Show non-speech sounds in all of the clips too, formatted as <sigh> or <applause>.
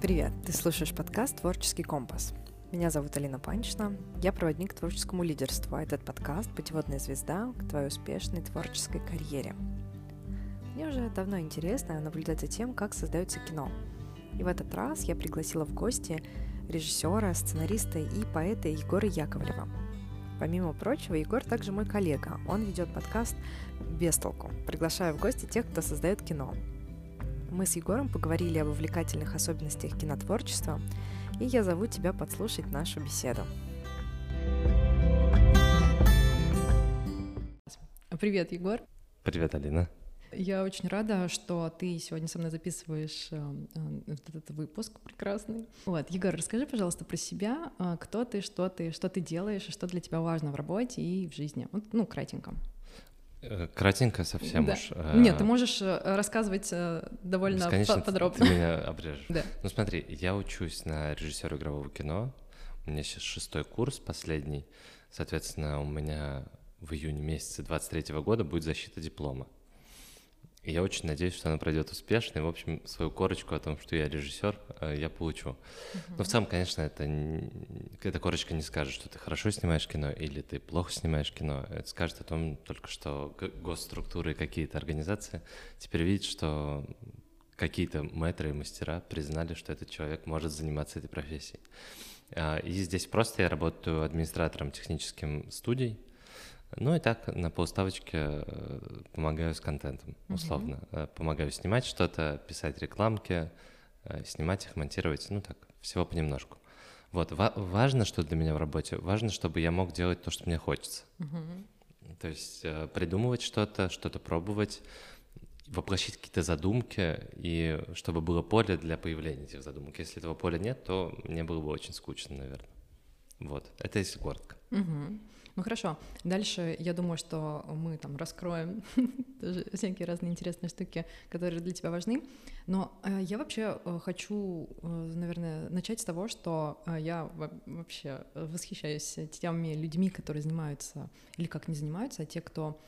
Привет! Ты слушаешь подкаст «Творческий компас». Меня зовут Алина Панчина, я проводник к творческому лидерству, а этот подкаст – путеводная звезда к твоей успешной творческой карьере. Мне уже давно интересно наблюдать за тем, как создается кино. И в этот раз я пригласила в гости режиссера, сценариста и поэта Егора Яковлева. Помимо прочего, Егор также мой коллега. Он ведет подкаст «Бестолку», приглашая в гости тех, кто создает кино – мы с Егором поговорили об увлекательных особенностях кинотворчества, и я зову тебя подслушать нашу беседу. Привет, Егор. Привет, Алина. Я очень рада, что ты сегодня со мной записываешь э, э, этот выпуск прекрасный. Вот, Егор, расскажи, пожалуйста, про себя. Э, кто ты, что ты, что ты делаешь, и что для тебя важно в работе и в жизни. Вот, ну, кратенько. Э, кратенько совсем да. уж. Э, Нет, ты можешь э, рассказывать довольно Конечно, подробно. Ты меня обрежешь. Да. Ну смотри, я учусь на режиссера игрового кино. У меня сейчас шестой курс, последний. Соответственно, у меня в июне месяце 23 года будет защита диплома. И я очень надеюсь, что она пройдет успешно. И, в общем, свою корочку о том, что я режиссер, э, я получу. Uh-huh. Но в целом, конечно, это эта корочка не скажет, что ты хорошо снимаешь кино или ты плохо снимаешь кино. Это скажет о том только, что госструктуры и какие-то организации теперь видят, что какие-то мэтры и мастера признали, что этот человек может заниматься этой профессией. А, и здесь просто я работаю администратором техническим студий, ну и так на полставочке э, помогаю с контентом, условно. Uh-huh. Помогаю снимать что-то, писать рекламки, э, снимать их, монтировать, ну так, всего понемножку. Вот, ва- важно, что для меня в работе, важно, чтобы я мог делать то, что мне хочется. Uh-huh. То есть придумывать что-то, что-то пробовать, воплощить какие-то задумки, и чтобы было поле для появления этих задумок. Если этого поля нет, то мне было бы очень скучно, наверное. Вот, это если коротко. Uh-huh. Ну хорошо, дальше я думаю, что мы там раскроем <laughs> тоже всякие разные интересные штуки, которые для тебя важны. Но э, я вообще э, хочу, э, наверное, начать с того, что э, я вообще восхищаюсь теми людьми, которые занимаются, или как не занимаются, а те, кто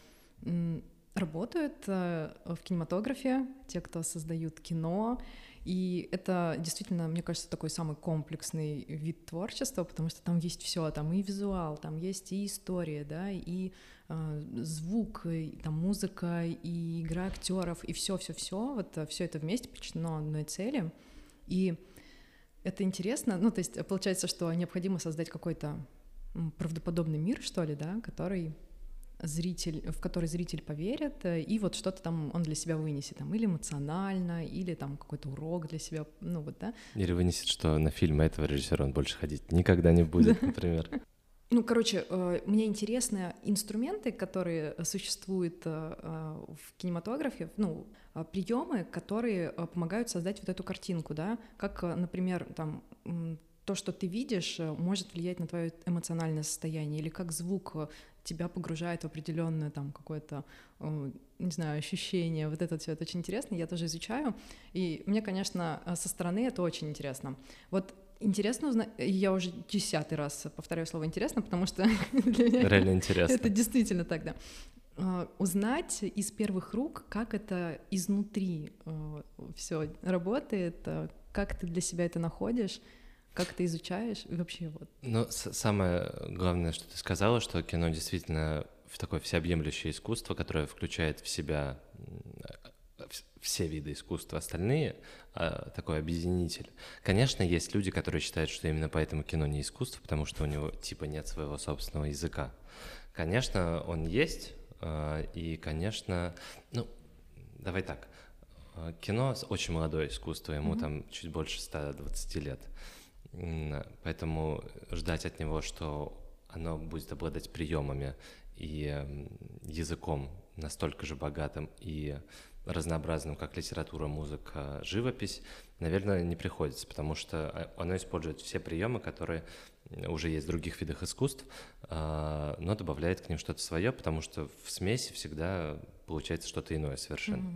работают э, в кинематографе, те, кто создают кино, и это действительно, мне кажется, такой самый комплексный вид творчества, потому что там есть все, там и визуал, там есть и история, да, и э, звук, и там музыка, и игра актеров, и все, все, все, вот э, все это вместе подчинено одной цели. И это интересно, ну, то есть получается, что необходимо создать какой-то правдоподобный мир, что ли, да, который зритель, в который зритель поверит, э, и вот что-то там он для себя вынесет, там, или эмоционально, или там какой-то урок для себя, ну вот, да. Или вынесет, что на фильмы этого режиссера он больше ходить никогда не будет, например. Ну, короче, э, мне интересны инструменты, которые существуют э, в кинематографе, ну, приемы, которые помогают создать вот эту картинку, да, как, например, там то, что ты видишь, может влиять на твое эмоциональное состояние, или как звук тебя погружает в определенное там какое-то, э, не знаю, ощущение. Вот это все это очень интересно, я тоже изучаю. И мне, конечно, э, со стороны это очень интересно. Вот интересно узнать, я уже десятый раз повторяю слово интересно, потому что <laughs> для меня реально интересно. Это действительно так, да э, узнать из первых рук, как это изнутри все работает, как ты для себя это находишь, как ты изучаешь и вообще вот? Ну, самое главное, что ты сказала, что кино действительно в такое всеобъемлющее искусство, которое включает в себя все виды искусства, остальные а, такой объединитель. Конечно, есть люди, которые считают, что именно поэтому кино не искусство, потому что у него типа нет своего собственного языка. Конечно, он есть, а, и, конечно, ну, давай так, кино очень молодое искусство, ему mm-hmm. там чуть больше 120 лет. Поэтому ждать от него, что оно будет обладать приемами и языком настолько же богатым и разнообразным, как литература, музыка, живопись, наверное, не приходится, потому что а, оно использует все приемы, которые уже есть в других видах искусств, а, но добавляет к ним что-то свое, потому что в смеси всегда получается что-то иное совершенно.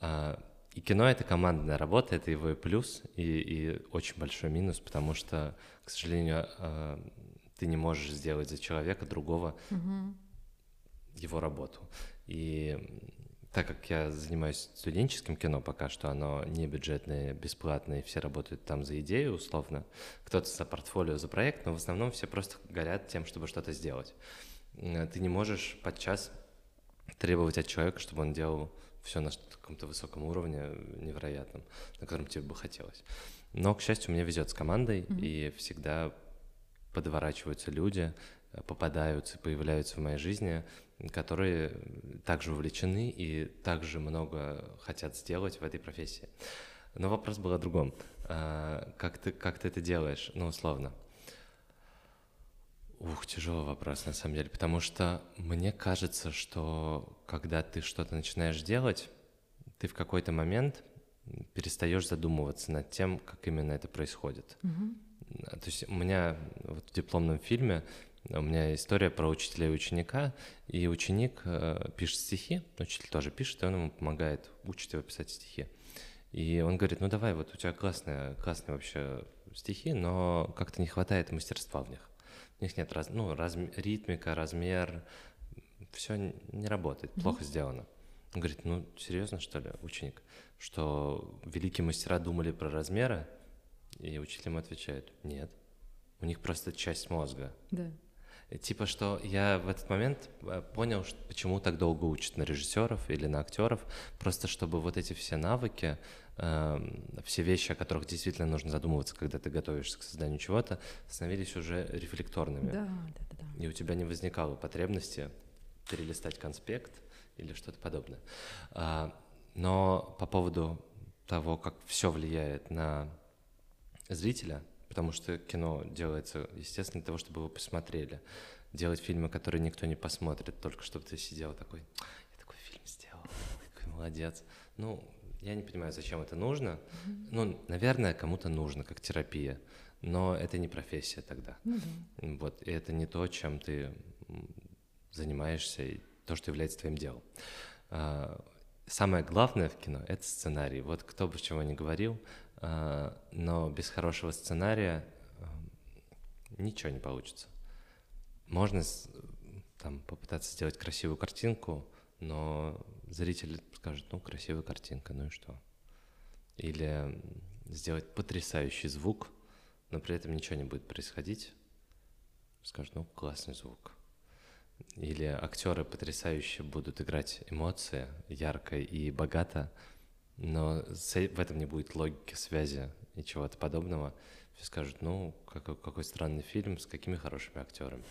Mm-hmm. И кино — это командная работа, это его и плюс, и, и очень большой минус, потому что, к сожалению, э, ты не можешь сделать за человека другого угу. его работу. И так как я занимаюсь студенческим кино пока что, оно не бюджетное, бесплатное, все работают там за идею условно, кто-то за портфолио, за проект, но в основном все просто горят тем, чтобы что-то сделать. Ты не можешь подчас требовать от человека, чтобы он делал все на каком-то высоком уровне, невероятном, на котором тебе бы хотелось. Но, к счастью, мне везет с командой, mm-hmm. и всегда подворачиваются люди, попадаются, появляются в моей жизни, которые также увлечены и также много хотят сделать в этой профессии. Но вопрос был о другом. А, как ты, как ты это делаешь? Ну, условно. Ух, тяжелый вопрос на самом деле, потому что мне кажется, что когда ты что-то начинаешь делать, ты в какой-то момент перестаешь задумываться над тем, как именно это происходит. Угу. То есть у меня вот в дипломном фильме у меня история про учителя и ученика, и ученик э, пишет стихи, учитель тоже пишет, и он ему помогает, учить его писать стихи. И он говорит, ну давай, вот у тебя классные, классные вообще стихи, но как-то не хватает мастерства в них. У них нет раз, ну, раз, ритмика, размер, все не работает, mm-hmm. плохо сделано. Он говорит, ну серьезно что ли, ученик, что великие мастера думали про размеры, и учитель ему отвечает, нет, у них просто часть мозга. Да. Типа, что я в этот момент э, понял, почему так долго учат на режиссеров или на актеров, просто чтобы вот эти все навыки, э, все вещи, о которых действительно нужно задумываться, когда ты готовишься к созданию чего-то, становились уже рефлекторными. Да, да, да, да. И у тебя не возникало потребности перелистать конспект или что-то подобное. А, но по поводу того, как все влияет на зрителя, потому что кино делается, естественно, для того, чтобы вы посмотрели. Делать фильмы, которые никто не посмотрит, только чтобы ты сидел такой, я такой фильм сделал, какой молодец. Ну, я не понимаю, зачем это нужно. Mm-hmm. Ну, наверное, кому-то нужно, как терапия, но это не профессия тогда. Mm-hmm. Вот, и это не то, чем ты занимаешься, и то, что является твоим делом. А, самое главное в кино — это сценарий. Вот кто бы чего ни говорил, а, но без хорошего сценария ничего не получится. Можно там попытаться сделать красивую картинку, но зритель скажет, ну, красивая картинка, ну и что? Или сделать потрясающий звук, но при этом ничего не будет происходить, скажут, ну, классный звук. Или актеры потрясающе будут играть эмоции ярко и богато, но в этом не будет логики, связи и чего-то подобного. Все скажут, ну, какой, какой странный фильм с какими хорошими актерами.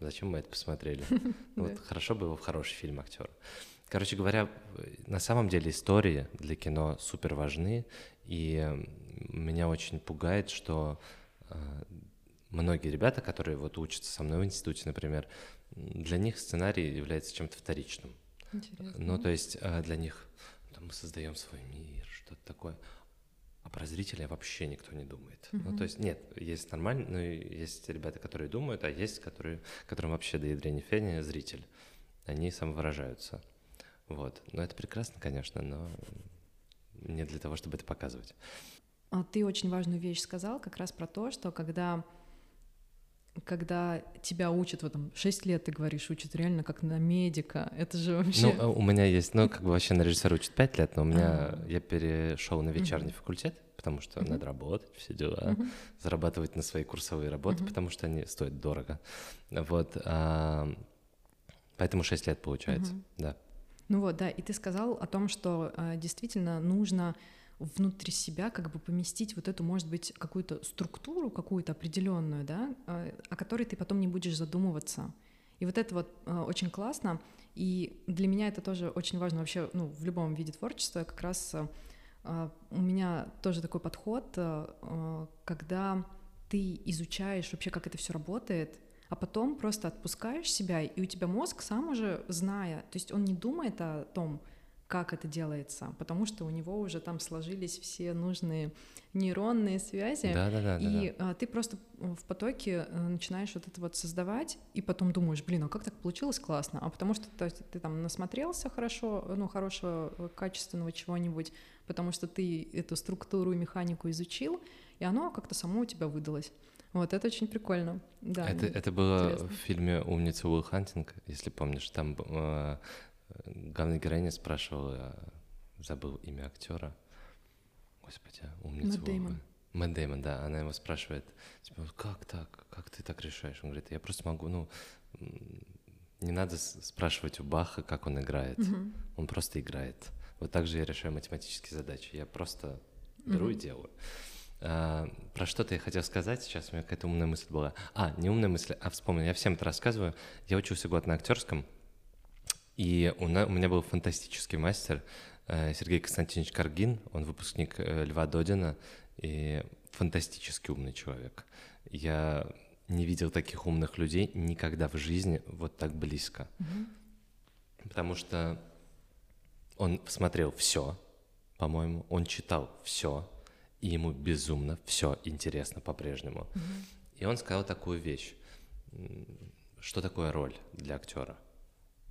Зачем мы это посмотрели? <laughs> Ну, вот хорошо бы его в хороший фильм актер. Короче говоря, на самом деле истории для кино супер важны, и меня очень пугает, что э, многие ребята, которые вот учатся со мной в институте, например, для них сценарий является чем-то вторичным. Интересно. Ну, то есть э, для них мы создаем свой мир, что-то такое. А про зрителя вообще никто не думает. Mm-hmm. Ну, то есть нет, есть нормально, ну, есть ребята, которые думают, а есть, которые, которым вообще до ядрения фени зритель. Они самовыражаются. Вот. Но это прекрасно, конечно, но не для того, чтобы это показывать. А ты очень важную вещь сказал, как раз про то, что когда когда тебя учат, вот там, 6 лет, ты говоришь, учат реально как на медика, это же вообще... Ну, у меня есть, ну, как бы вообще на режиссера учат 5 лет, но у меня, а. я перешел на вечерний факультет, потому что надо работать, все дела, зарабатывать на свои курсовые работы, потому что они стоят дорого. Вот, а, поэтому 6 лет получается, да. Ну вот, да, и ты сказал о том, что а, действительно нужно внутри себя как бы поместить вот эту, может быть, какую-то структуру, какую-то определенную, да, а, о которой ты потом не будешь задумываться. И вот это вот а, очень классно. И для меня это тоже очень важно вообще, ну, в любом виде творчества. Как раз а, у меня тоже такой подход, когда ты изучаешь вообще, как это все работает, а потом просто отпускаешь себя, и у тебя мозг сам уже зная, то есть он не думает о том, как это делается, потому что у него уже там сложились все нужные нейронные связи, да, да, да, и да, да. ты просто в потоке э, начинаешь вот это вот создавать, и потом думаешь, блин, а как так получилось классно? А потому что то есть, ты там насмотрелся хорошо, ну, хорошего, э, качественного чего-нибудь, потому что ты эту структуру и механику изучил, и оно как-то само у тебя выдалось. Вот это очень прикольно. Да, это, это было интересно. в фильме «Умница Уилл Хантинг», если помнишь, там э, главная героиня спрашивала, забыл имя актера. Господи, умница. Мэтт Дэймон. Мэтт Дэймон, да. Она его спрашивает, типа, как так? Как ты так решаешь? Он говорит, я просто могу, ну, не надо спрашивать у Баха, как он играет. Мгм. Он просто играет. Вот так же я решаю математические задачи. Я просто беру и Мгм. делаю. А, про что-то я хотел сказать, сейчас у меня какая-то умная мысль была. А, не умная мысль, а вспомнил, я всем это рассказываю. Я учился год на актерском, и у, на- у меня был фантастический мастер э, Сергей Константинович Каргин, он выпускник э, Льва Додина, и фантастически умный человек. Я не видел таких умных людей никогда в жизни вот так близко. Мгм. Потому что он смотрел все, по-моему, он читал все, и ему безумно все интересно по-прежнему. Мгм. И он сказал такую вещь. Что такое роль для актера?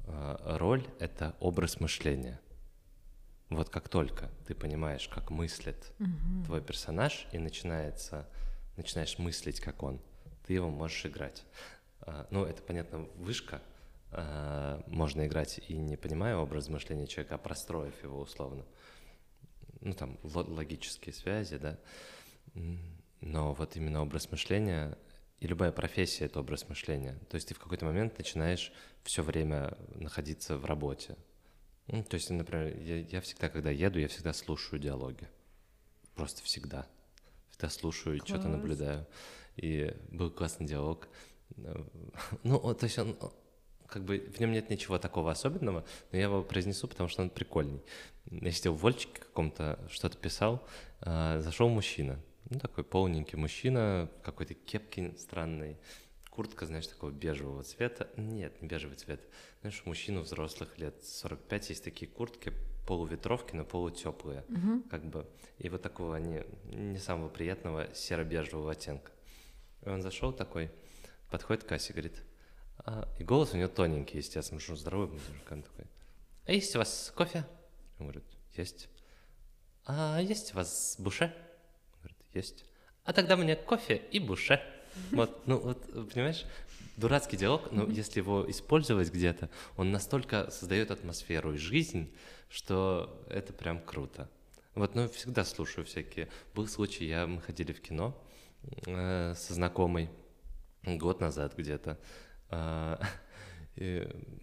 А, Роль — это образ мышления. Вот как только ты понимаешь, как мыслит Мгм. твой персонаж, и начинается, начинаешь мыслить, как он, ты его можешь играть. А, Ну, это, понятно, вышка. А, Можно играть и не понимая образ мышления человека, а простроив его условно. Ну, там, ло- логические связи, да. Но вот именно образ мышления, и любая профессия — это образ мышления. То есть ты в какой-то момент начинаешь все время находиться в работе. Ну, то есть, например, я, я всегда, когда еду, я всегда слушаю диалоги. Просто всегда. Всегда слушаю и что-то наблюдаю. И был классный диалог. Э, Ну, то есть он как бы в нем нет ничего такого особенного, но я его произнесу, потому что он прикольный. Я сидел в вольчике каком-то, что-то писал, а, зашел мужчина. Ну, такой полненький мужчина, какой-то кепке странной, куртка, знаешь, такого бежевого цвета. Нет, не бежевый цвет. Знаешь, у мужчин взрослых лет 45 есть такие куртки, полуветровки, но полутеплые, Мгм. как бы. И вот такого они не самого приятного серо-бежевого оттенка. И он зашел такой, подходит к кассе, говорит, «А», и голос у него тоненький, естественно, что здоровый мужик, он такой, а есть у вас кофе? Он говорит, есть. А есть у вас буше? Он говорит, есть. А тогда мне кофе и буше. Вот, ну вот, понимаешь, дурацкий диалог, но если его использовать где-то, он настолько создает атмосферу и жизнь, что это прям круто. Вот, ну, всегда слушаю всякие. Был случай, я, мы ходили в кино э, со знакомой год назад где-то. А, <laughs>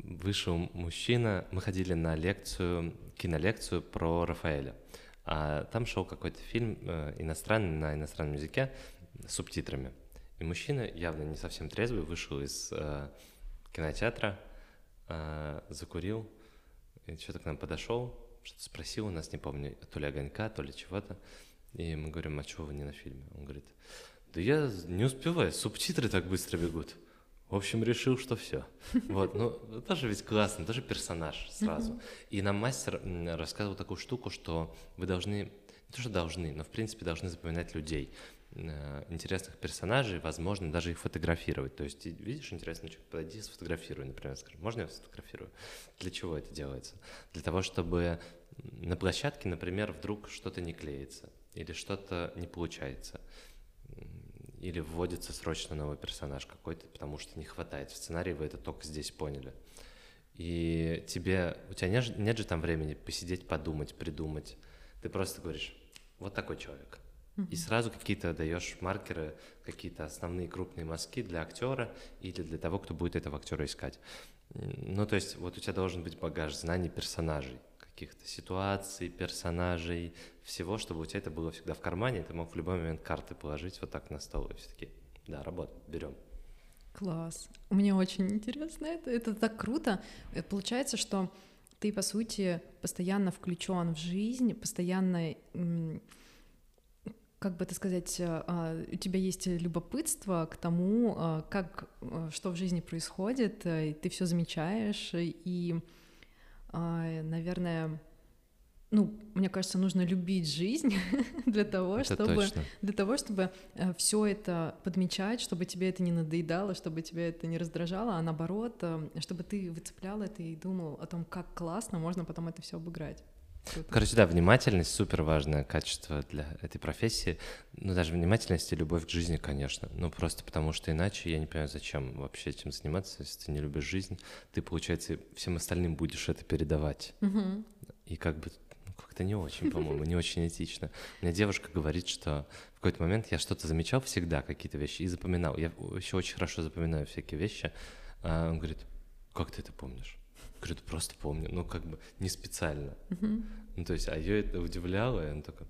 вышел мужчина, мы ходили на лекцию, кинолекцию про Рафаэля. А там шел какой-то фильм э, иностранный на иностранном языке с субтитрами. И мужчина, явно не совсем трезвый, вышел из э, кинотеатра, э, закурил, и что-то к нам подошел, что-то спросил у нас, не помню, то ли огонька, то ли чего-то. И мы говорим, а чего вы не на фильме? Он говорит, да я не успеваю, субтитры так быстро бегут. В общем, решил, что все. Вот, ну, тоже ведь классно, тоже персонаж сразу. И нам мастер рассказывал такую штуку, что вы должны, не то что должны, но в принципе должны запоминать людей, э, интересных персонажей, возможно, даже их фотографировать. То есть, видишь интересный человек, подойди, сфотографируй, например, скажи, можно я сфотографирую? Для чего это делается? Для того, чтобы на площадке, например, вдруг что-то не клеится или что-то не получается или вводится срочно новый персонаж какой-то, потому что не хватает. В сценарии вы это только здесь поняли. И тебе, у тебя нет, нет же там времени посидеть, подумать, придумать. Ты просто говоришь, вот такой человек. И сразу какие-то даешь маркеры, какие-то основные крупные мазки для актера или для того, кто будет этого актера искать. Ну, то есть, вот у тебя должен быть багаж знаний персонажей, каких-то ситуаций, персонажей, всего, чтобы у тебя это было всегда в кармане, и ты мог в любой момент карты положить вот так на стол, и все таки да, работает, берем. Класс. Мне очень интересно это. Это так круто. Э, Получается, что ты, по сути, постоянно включен в жизнь, постоянно, как бы это сказать, э, а, у тебя есть любопытство к тому, а, как, э, что в жизни происходит, э, и ты все замечаешь, и, наверное, ну, мне кажется, нужно любить жизнь <laughs> для того, это чтобы точно. для того, чтобы все это подмечать, чтобы тебе это не надоедало, чтобы тебя это не раздражало, а наоборот, э, чтобы ты выцеплял это и думал о том, как классно можно потом это все обыграть. Короче, да, внимательность супер важное качество для этой профессии. Ну, даже внимательность и любовь к жизни, конечно. Ну, просто потому что иначе я не понимаю, зачем вообще этим заниматься, если ты не любишь жизнь. Ты, получается, всем остальным будешь это передавать. Мгм. И как бы ну, как-то не очень, по-моему, не очень этично. У меня девушка говорит, что в какой-то момент я что-то замечал всегда, какие-то вещи, и запоминал. Я еще очень хорошо запоминаю всякие вещи. А он говорит, как ты это помнишь? Говорю, «Да просто помню. Ну, как бы не специально. Мгм. Ну, то есть, а ее это удивляло, и она такая,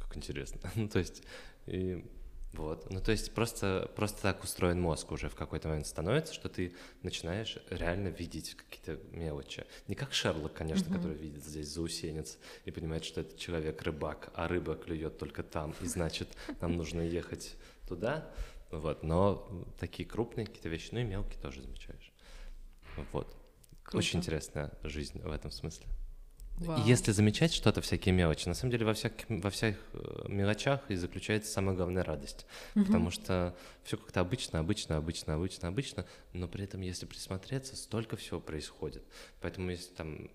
как интересно. <laughs> ну, то есть, и вот. Ну, то есть, просто, просто так устроен мозг уже в какой-то момент становится, что ты начинаешь реально видеть какие-то мелочи. Не как Шерлок, конечно, Мгм. который видит здесь заусенец и понимает, что это человек-рыбак, а рыба клюет только там, и значит, нам нужно ехать туда. Вот, но такие крупные какие-то вещи, ну и мелкие тоже замечаешь. Вот. Круто. Очень интересная жизнь в этом смысле. Вау. Если замечать что-то, всякие мелочи, на самом деле во всяких, во всех э, мелочах и заключается самая главная радость. Мгм. Потому что все как-то обычно, обычно, обычно, обычно, обычно, но при этом, если присмотреться, столько всего происходит. Поэтому если там,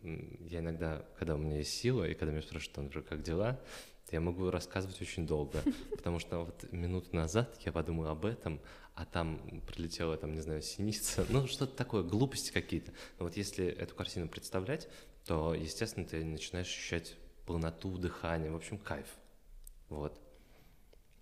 я иногда, когда у меня есть сила, и когда меня спрашивают, там, как дела, я могу рассказывать очень долго, <laughs> потому что вот минуту назад я подумал об этом, а там прилетела, там, не знаю, синица, ну, что-то такое, глупости какие-то. Но вот если эту картину представлять, то, естественно, ты начинаешь ощущать полноту дыхания, в общем, кайф. Вот,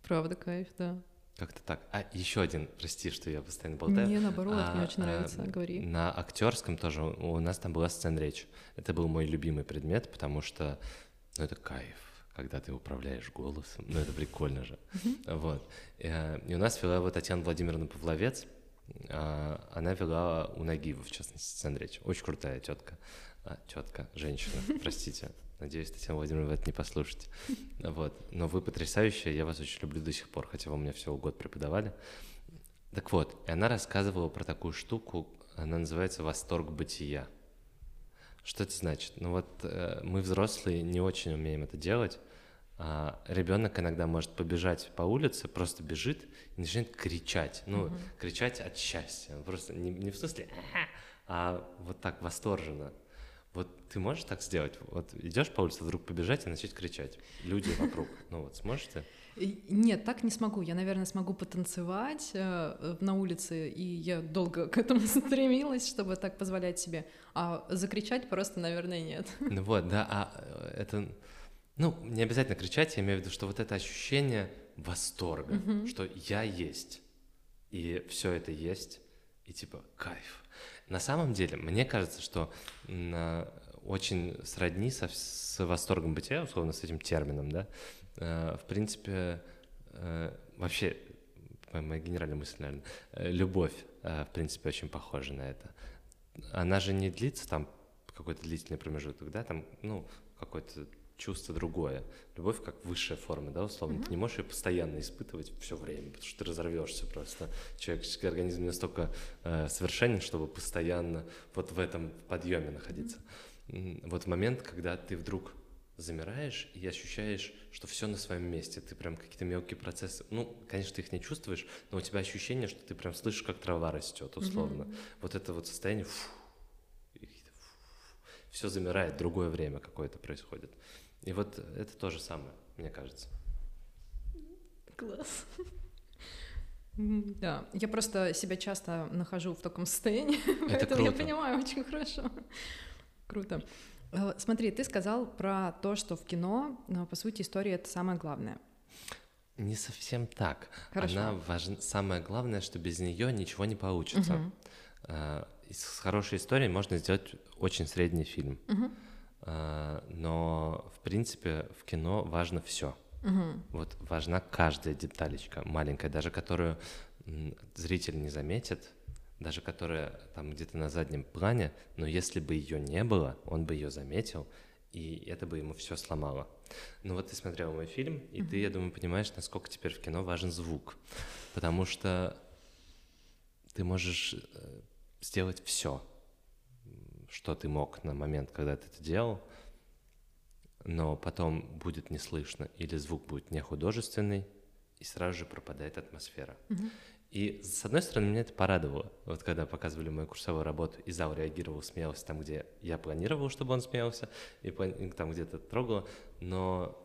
Правда, кайф, да. как-то так. А еще один, прости, что я постоянно болтаю. Мне наоборот, мне А, очень а, нравится, говори. На актерском тоже у нас там была сцена речь. Это был мой любимый предмет, потому что ну, это кайф, когда ты управляешь голосом. Ну, это прикольно же. Вот. Э, И у нас вела его Татьяна Владимировна Павловец. А, Она вела у Нагиева, в частности, речь. Очень крутая тетка. Тетка, женщина, <laughs> простите. Надеюсь, Татьяна Владимировна, вы это не послушаете. Вот. Но вы потрясающая, я вас очень люблю до сих пор, хотя вы у меня всего год преподавали. Так вот, и она рассказывала про такую штуку, она называется «Восторг бытия». Что это значит? Ну вот э, мы, взрослые, не очень умеем это делать. А ребенок иногда может побежать по улице, просто бежит и начинает кричать. Ну, Мгм. кричать от счастья. Просто не, не в смысле а вот так восторженно. Вот ты можешь так сделать? Вот идешь по улице, вдруг побежать и начать кричать. Люди вокруг. <laughs> Ну вот сможешь ты? Нет, так не смогу. Я, наверное, смогу потанцевать э, на улице, и я долго к этому <laughs> стремилась, чтобы так позволять себе. А закричать просто, наверное, нет. Ну вот, да, а э, это, ну, не обязательно кричать, я имею в виду, что вот это ощущение восторга, Мгм. что я есть, и все это есть, и типа кайф. На самом деле, мне кажется, что м, очень сродни со, с восторгом бытия, условно, с этим термином, да, Э, в принципе, э, вообще, моя генеральная мысль, наверное, э, любовь, э, в принципе, очень похожа на это. Она же не длится там какой-то длительный промежуток, да, там, ну, какое-то чувство другое. Любовь как высшая форма, да, условно. Ты не можешь ее постоянно испытывать все время, потому что ты разорвешься просто. Человеческий организм настолько э, совершенен, чтобы постоянно вот в этом подъеме находиться. М, Вот момент, когда ты вдруг замираешь и ощущаешь, что все на своем месте. Ты прям какие-то мелкие процессы. Ну, конечно, ты их не чувствуешь, но у тебя ощущение, что ты прям слышишь, как трава растет, условно. Вот это вот состояние, фу, все замирает, другое время какое-то происходит. И вот это то же самое, мне кажется. Класс. <laughs> Да, я просто себя часто нахожу в таком состоянии, <laughs> Это поэтому я понимаю очень хорошо. Круто. Э, Смотри, ты сказал про то, что в кино, по сути, история — это самое главное. Не совсем так. Хорошо. Она важна. Самое главное, что без нее ничего не получится. А, Из хорошей истории можно сделать очень средний фильм. Мгм. А, Но, в принципе, в кино важно все. Мгм. Вот важна каждая деталечка, маленькая, даже которую зритель не заметит, даже которая там где-то на заднем плане, но если бы ее не было, он бы ее заметил, и это бы ему все сломало. Ну вот ты смотрел мой фильм, и ты, я думаю, понимаешь, насколько теперь в кино важен звук, потому что ты можешь э, сделать все, что ты мог на момент, когда ты это делал, но потом будет не слышно, или звук будет не художественный, и сразу же пропадает атмосфера. Мгм. И с одной стороны, меня это порадовало. Вот когда показывали мою курсовую работу, и зал реагировал, смеялся там, где я планировал, чтобы он смеялся, и там где-то трогал. Но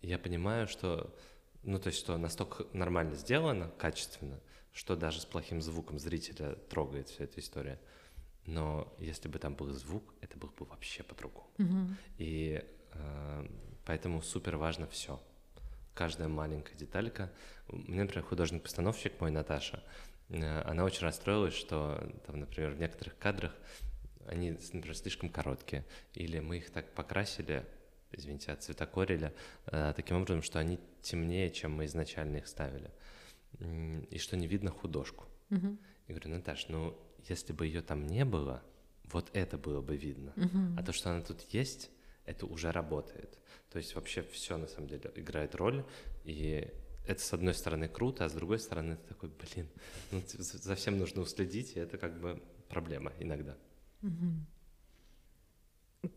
я понимаю, что, ну, то есть, что настолько нормально сделано, качественно, что даже с плохим звуком зрителя трогает вся эта история. Но если бы там был звук, это было бы вообще по-другому. Mm-hmm. И э, поэтому супер важно все каждая маленькая деталька. Мне, например, художник-постановщик мой, Наташа, э, она очень расстроилась, что, там, например, в некоторых кадрах они, например, слишком короткие, или мы их так покрасили, извините, отцветокорили, э, таким образом, что они темнее, чем мы изначально их ставили, и что не видно художку. Uh-huh. Я говорю, Наташ, ну, если бы ее там не было, вот это было бы видно. Uh-huh. А то, что она тут есть, это уже работает. То есть вообще все на самом деле играет роль, и это с одной стороны круто, а с другой стороны ты такой, блин, ну, за всем нужно уследить, и это как бы проблема иногда. Угу.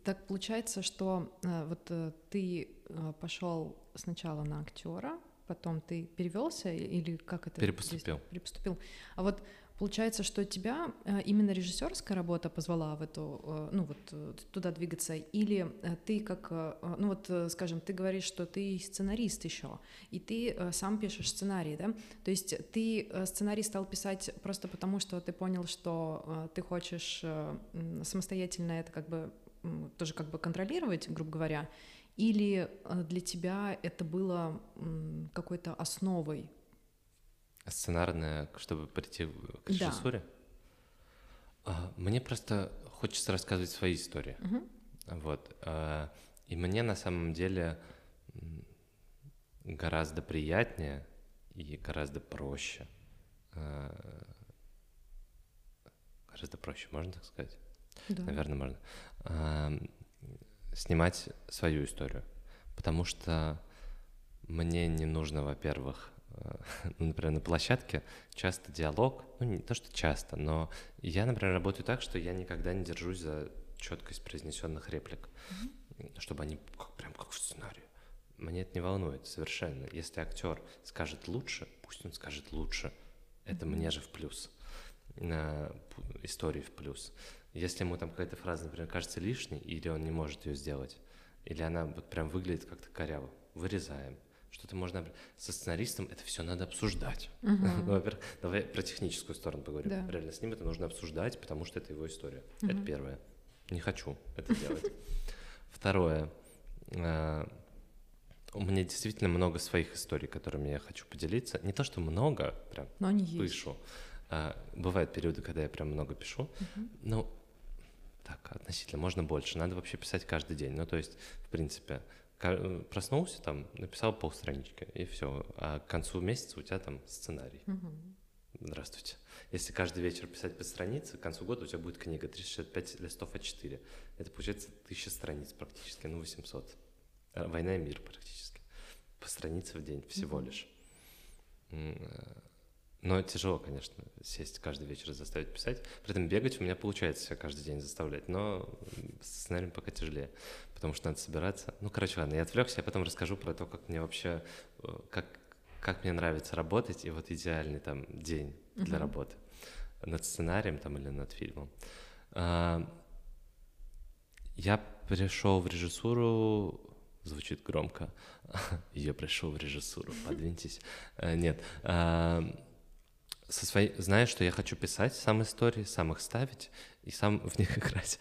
Так получается, что э, вот э, ты э, пошел сначала на актера, потом ты перевелся или как это? Перепоступил. Перепоступил. А вот Получается, что тебя э, именно режиссерская работа позвала в эту, э, ну вот э, туда двигаться, или ты как, ну вот, скажем, ты говоришь, что ты сценарист еще, и ты сам пишешь сценарий, да? То есть ты сценарий стал писать просто потому, что ты понял, что ты хочешь самостоятельно это как бы тоже как бы контролировать, грубо говоря, или для тебя это было какой-то основой Сценарная, чтобы прийти к режиссуре? Да. Мне просто хочется рассказывать свои истории. Угу. Вот. А, и мне на самом деле гораздо приятнее и гораздо проще. А, гораздо проще, можно так сказать? Да. Наверное, можно. А, снимать свою историю. Потому что мне не нужно, во-первых, <laughs> ну, например, на площадке часто диалог, ну не то, что часто, но я, например, работаю так, что я никогда не держусь за четкость произнесенных реплик, mm-hmm. чтобы они как, прям как в сценарии. Мне это не волнует совершенно. Если актер скажет лучше, пусть он скажет лучше. Это mm-hmm. мне же в плюс. На истории в плюс. Если ему там какая-то фраза, например, кажется лишней, или он не может ее сделать, или она вот прям выглядит как-то коряво, вырезаем что-то можно... Со сценаристом это все надо обсуждать. Uh-huh. <laughs> Во-первых, давай про техническую сторону поговорим. Да. Реально с ним это нужно обсуждать, потому что это его история. Uh-huh. Это первое. Не хочу это делать. <laughs> Второе. А, у меня действительно много своих историй, которыми я хочу поделиться. Не то, что много, прям но они пишу. Есть. А, бывают периоды, когда я прям много пишу. Uh-huh. Но так, относительно, можно больше. Надо вообще писать каждый день. Ну, то есть, в принципе, проснулся, там, написал полстранички, и все. А к концу месяца у тебя там сценарий. Угу. Здравствуйте. Если каждый вечер писать по странице, к концу года у тебя будет книга 365 листов А4. Это получается тысяча страниц практически, ну 800. Э, Война и мир практически. По странице в день всего угу. лишь. Но тяжело, конечно, сесть каждый вечер и заставить писать. При этом бегать у меня получается каждый день заставлять, но с сценарием пока тяжелее, потому что надо собираться. Ну, короче, ладно, я отвлекся, я потом расскажу про то, как мне вообще, э, как, как мне нравится работать, и вот идеальный там день для uh-huh. работы над сценарием там или над фильмом. А, я пришел в режиссуру звучит громко. <laughs> Я пришел в режиссуру, <laughs> подвиньтесь. Э, нет, а, со своей, знаешь, что я хочу писать сам истории, сам их ставить и сам в них <laughs> играть.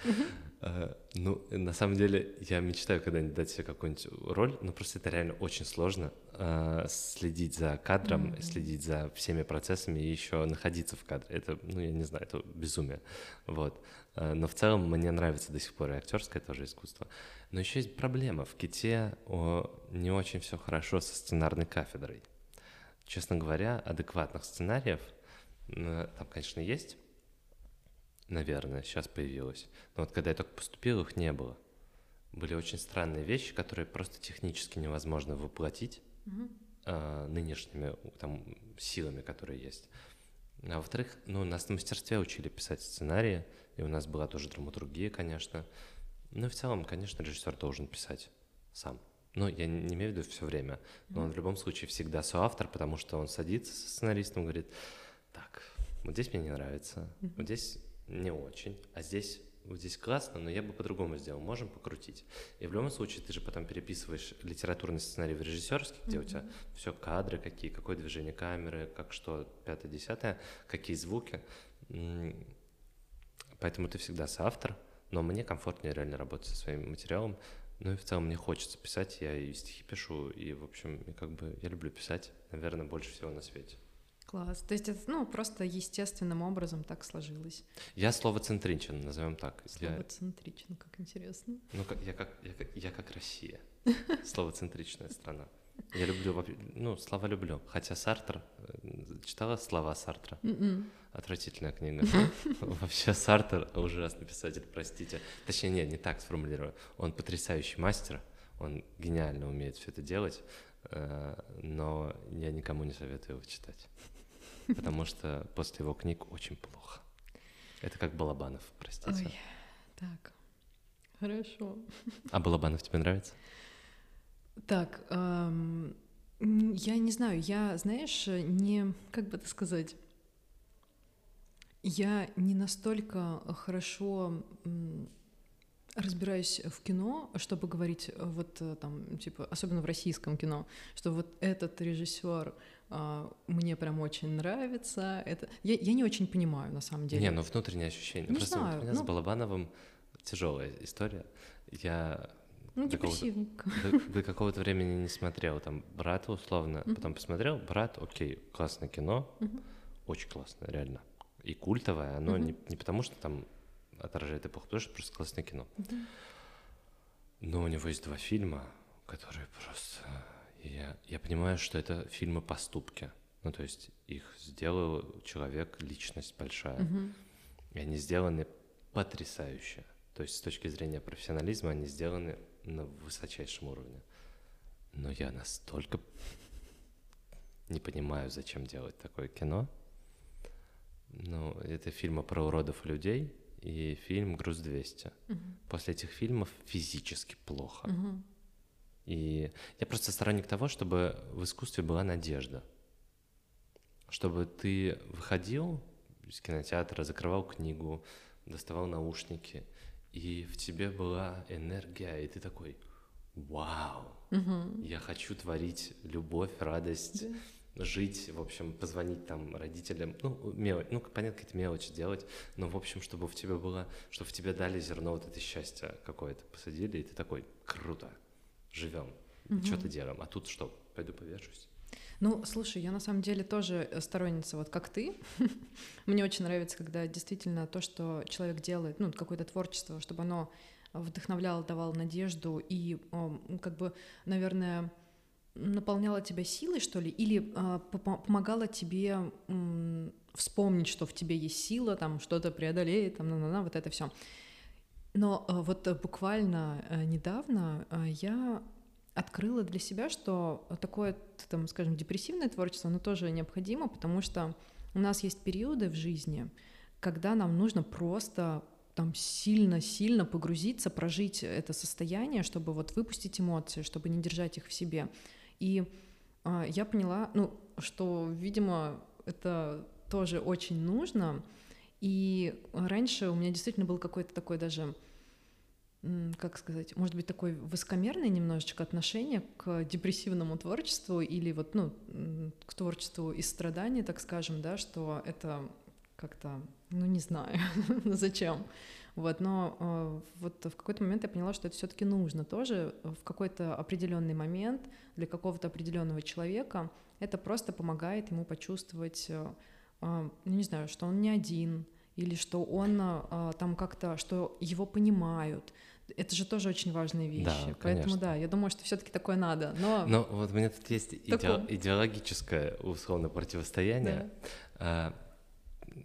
Uh, ну, на самом деле, я мечтаю когда-нибудь дать себе какую-нибудь роль, но просто это реально очень сложно uh, следить за кадром, mm-hmm. следить за всеми процессами и еще находиться в кадре. Это, ну, я не знаю, это безумие. Вот. Uh, но в целом мне нравится до сих пор и актерское тоже искусство. Но еще есть проблема. В Ките о, не очень все хорошо со сценарной кафедрой. Честно говоря, адекватных сценариев — там, конечно, есть, наверное, сейчас появилось. Но вот когда я только поступил, их не было. Были очень странные вещи, которые просто технически невозможно воплотить угу. а, нынешними там, силами, которые есть. А во-вторых, ну, нас на мастерстве учили писать сценарии, и у нас была тоже драматургия, конечно. Но в целом, конечно, режиссер должен писать сам. Ну, я не имею в виду все время, но он в любом случае всегда соавтор, потому что он садится со сценаристом, говорит, так, вот здесь мне не нравится, вот здесь не очень, а здесь вот здесь классно, но я бы по-другому сделал, можем покрутить. И в любом случае ты же потом переписываешь литературный сценарий в режиссерский, где mm-hmm. у тебя все кадры какие, какое движение камеры, как что, пятое, десятое, какие звуки. Поэтому ты всегда соавтор, но мне комфортнее реально работать со своим материалом. Ну и в целом мне хочется писать, я и стихи пишу, и, в общем, как бы я люблю писать, наверное, больше всего на свете. Класс. То есть это, ну, просто естественным образом так сложилось. Я словоцентричен, назовем так. Словоцентричен, я... как интересно. Ну, как, я, как, я, как, я как Россия. Словоцентричная страна. Я люблю, ну, слова люблю. Хотя Сартр, э, читала слова Сартра? Mm-mm. М-м. Отвратительная книга. <laughs> Вообще Сартр ужасный писатель, простите. Точнее, нет, не так сформулирую. Он потрясающий мастер, он гениально умеет все это делать, э, но я никому не советую его читать потому что после его книг очень плохо. Это как Балабанов, простите. Ой, так, хорошо. А Балабанов тебе нравится? Так, эм, я не знаю, я, знаешь, не, как бы это сказать, я не настолько хорошо разбираюсь в кино, чтобы говорить э, вот э, там, типа, особенно в российском кино, что вот этот режиссер мне прям очень нравится. Это я, я не очень понимаю на самом деле. Не, ну внутреннее ощущение. Не Просто знаю, у меня ну... с Балабановым тяжелая история. Я ну, до какого-то, до, до какого-то времени не смотрел там брата условно, mm-hmm. потом посмотрел брат, окей, классное кино, mm-hmm. очень классное, реально. И культовое, оно mm-hmm. не, не потому, что там отражает эпоху, потому что просто классное кино. Mm-hmm. Но у него есть два фильма, которые просто я, я понимаю, что это фильмы поступки. Ну, то есть их сделал человек, личность большая. Угу. И они сделаны потрясающе. То есть с точки зрения профессионализма они сделаны на высочайшем уровне. Но я настолько не понимаю, зачем делать такое кино. Ну, это фильмы про уродов и людей и фильм «Груз 200». Угу. После этих фильмов физически плохо. Угу. И я просто сторонник того, чтобы в искусстве была надежда. Чтобы ты выходил из кинотеатра, закрывал книгу, доставал наушники, и в тебе была энергия, и ты такой, вау, угу. я хочу творить любовь, радость, да. жить, в общем, позвонить там родителям, ну, мелочь, ну, понятно, какие-то мелочи делать, но, в общем, чтобы в тебе было, чтобы в тебе дали зерно вот это счастье какое-то, посадили, и ты такой, круто, живем, угу. что-то делаем. А тут что, пойду повешусь? Ну, слушай, я на самом деле тоже сторонница, вот как ты. <laughs> Мне очень нравится, когда действительно то, что человек делает, ну, какое-то творчество, чтобы оно вдохновляло, давало надежду и, как бы, наверное, наполняло тебя силой, что ли, или э, помогало тебе э, вспомнить, что в тебе есть сила, там что-то преодолеет, там, на, на, на, вот это все. Но э, вот буквально э, недавно э, я открыла для себя, что такое, там, скажем, депрессивное творчество, оно тоже необходимо, потому что у нас есть периоды в жизни, когда нам нужно просто там сильно-сильно погрузиться, прожить это состояние, чтобы вот выпустить эмоции, чтобы не держать их в себе. И э, я поняла, ну, что, видимо, это тоже очень нужно. И раньше у меня действительно был какой-то такой даже как сказать, может быть, такое высокомерное немножечко отношение к депрессивному творчеству или вот, ну, к творчеству из страданий, так скажем, да, что это как-то, ну, не знаю, <laughs> зачем. Вот, но э, вот в какой-то момент я поняла, что это все-таки нужно тоже в какой-то определенный момент для какого-то определенного человека. Это просто помогает ему почувствовать, э, э, ну не знаю, что он не один, или что он э, там как-то, что его понимают. Это же тоже очень важные вещи. Да, Поэтому да, я думаю, что все-таки такое надо. Но, но вот у меня тут есть <laughs> иде... идеологическое условно противостояние. Да. А,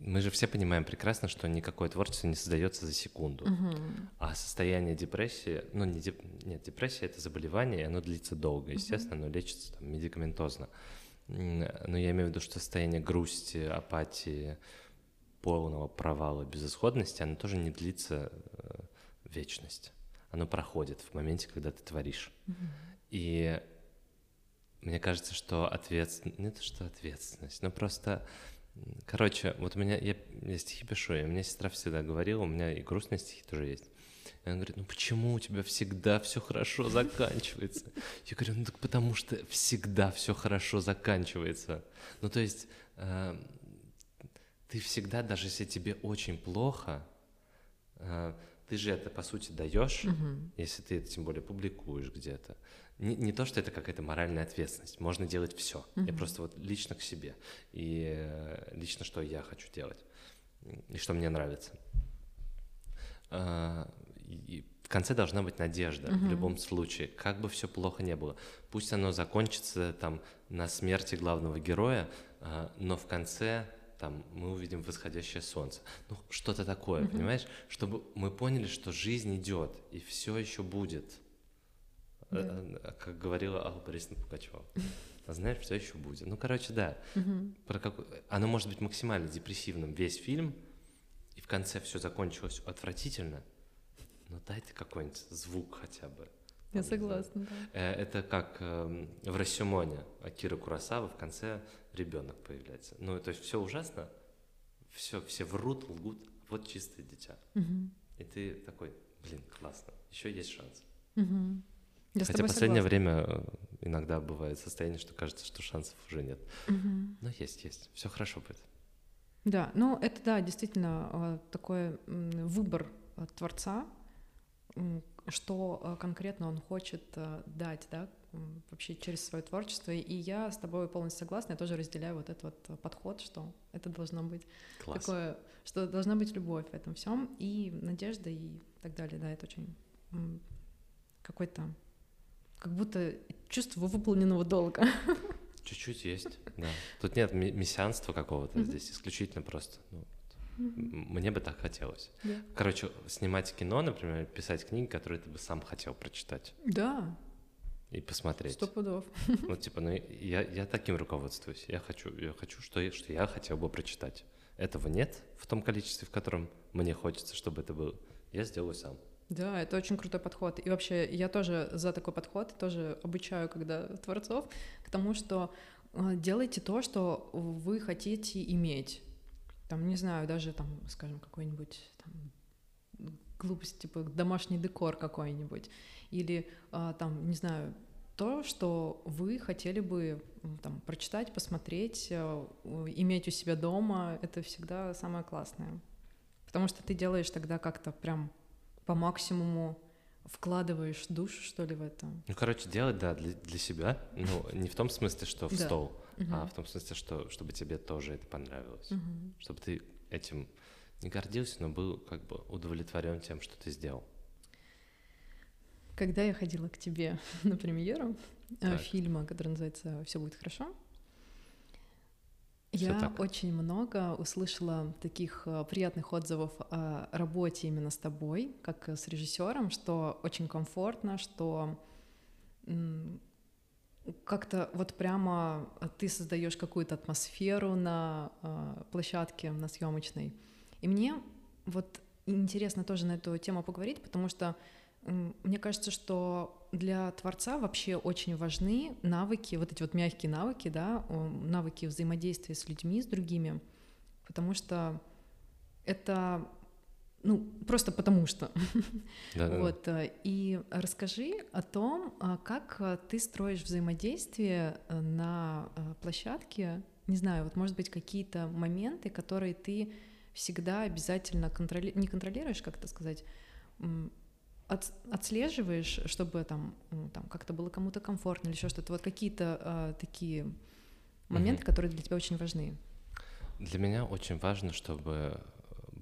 мы же все понимаем прекрасно, что никакое творчество не создается за секунду. Угу. А состояние депрессии, ну не деп... нет, депрессия это заболевание, и оно длится долго, естественно, угу. оно лечится там, медикаментозно. Но я имею в виду, что состояние грусти, апатии, полного провала, безысходности, оно тоже не длится э, вечность. Оно проходит в моменте, когда ты творишь. Mm-hmm. И мне кажется, что ответственность, не то что ответственность, но просто Короче, вот у меня, я, я стихи пишу, и меня сестра всегда говорила, у меня и грустные стихи тоже есть. И она говорит, ну почему у тебя всегда все хорошо заканчивается? Я говорю, ну так потому что всегда все хорошо заканчивается. Ну то есть э, ты всегда, даже если тебе очень плохо, э, ты же это по сути даешь, угу. если ты это тем более публикуешь где-то. Не, не то, что это какая-то моральная ответственность. Можно делать все. Угу. Я просто вот лично к себе. И э, лично, что я хочу делать. И что мне нравится. Э, и в конце должна быть надежда угу. в любом случае, как бы все плохо не было. Пусть оно закончится там на смерти главного героя, но в конце там мы увидим восходящее солнце. Ну, что-то такое, угу. понимаешь? Чтобы мы поняли, что жизнь идет, и все еще будет. Да. Э, э, как говорила Алла Борисовна Пугачева. А знаешь, все еще будет. Ну, короче, да. Угу. Про как... Оно может быть максимально депрессивным, весь фильм, и в конце все закончилось отвратительно, но дайте какой-нибудь звук хотя бы. Я согласна, да. Э, это как эм, в Рассимоне Акира Курасава в конце ребенок появляется. Ну, то есть все ужасно, все, все врут, лгут, вот чистое дитя. Угу. И ты такой, блин, классно, еще есть шанс. Угу. Я Хотя последнее согласна. время э, иногда бывает состояние, что кажется, что шансов уже нет. Угу. Но есть, есть. Все хорошо будет. Да, ну это да, действительно э, такой выбор Творца, что э, конкретно он хочет дать, да, вообще через свое творчество. И я с тобой полностью согласна, я тоже разделяю вот этот вот подход, что это должно быть Класс. такое, что должна быть любовь в этом всем и надежда и так далее, да, это очень какой-то как будто чувство выполненного долга. <laughs> Чуть-чуть есть, да. Тут нет мессианства какого-то здесь, исключительно просто. Ну. Мне бы так хотелось. Yeah. Короче, снимать кино, например, писать книги, которые ты бы сам хотел прочитать. Да. И посмотреть. Сто пудов. <laughs> Вот типа, ну я, я таким руководствуюсь. Я хочу, я хочу, что, что я хотел бы прочитать. Этого нет в том количестве, в котором мне хочется, чтобы это было. Я сделаю сам. Да, это очень крутой подход. И вообще я тоже за такой подход, тоже обучаю, когда творцов, к тому, что э, делайте то, что вы хотите иметь. Там, не знаю, даже там, скажем, какой-нибудь там, глупость, типа домашний декор какой-нибудь. Или э, там, не знаю, то, что вы хотели бы там, прочитать, посмотреть, э, иметь у себя дома, это всегда самое классное. Потому что ты делаешь тогда как-то прям по максимуму вкладываешь душу, что ли, в это. Ну, короче, делать, да, для, для себя. Ну, не в том смысле, что в стол, а в том смысле, что чтобы тебе тоже это понравилось. Чтобы ты этим не гордился, но был как бы удовлетворен тем, что ты сделал. Когда я ходила к тебе <laughs> на премьеру э, так. фильма, который называется Все будет хорошо, я так. очень много услышала таких э, приятных отзывов о работе именно с тобой, как с режиссером, что очень комфортно, что как-то вот прямо ты создаешь какую-то атмосферу на э, площадке, на съемочной. И мне вот интересно тоже на эту тему поговорить, потому что мне кажется, что для творца вообще очень важны навыки, вот эти вот мягкие навыки, да, навыки взаимодействия с людьми, с другими, потому что это ну, просто потому что. <laughs> Да, вот. Э, и расскажи о том, а, как э, ты строишь взаимодействие э, на площадке. Не знаю, вот может быть какие-то моменты, которые ты всегда обязательно контроли... не контролируешь, как это сказать, от, отслеживаешь, чтобы там, ну, там как-то было кому-то комфортно или еще что-то? Вот какие-то э, такие моменты, угу. которые для тебя очень важны. Для меня очень важно, чтобы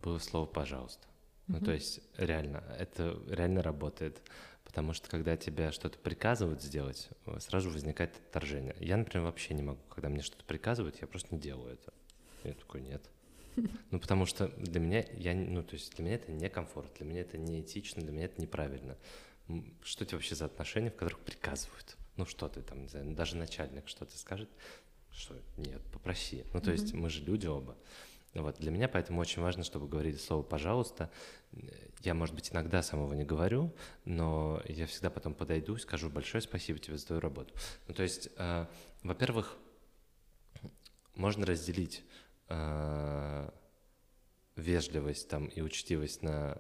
было слово «пожалуйста». Ну, то есть реально, это реально работает. Потому что когда тебе что-то приказывают сделать, сразу возникает отторжение. Я, например, вообще не могу, когда мне что-то приказывают, я просто не делаю это. Я такой, нет. <laughs> Ну, потому что для меня, я, ну, то есть для меня это некомфорт, для меня это неэтично, для меня это неправильно. Что это вообще за отношения, в которых приказывают? Ну, что ты там, не знаю, даже начальник что-то скажет, что нет, попроси. Ну, то есть мы же люди оба. Вот, для меня поэтому очень важно, чтобы говорили слово «пожалуйста». Я, может быть, иногда самого не говорю, но я всегда потом подойду и скажу большое спасибо тебе за твою работу. Ну, то есть, э, во-первых, можно разделить э, вежливость там и учтивость на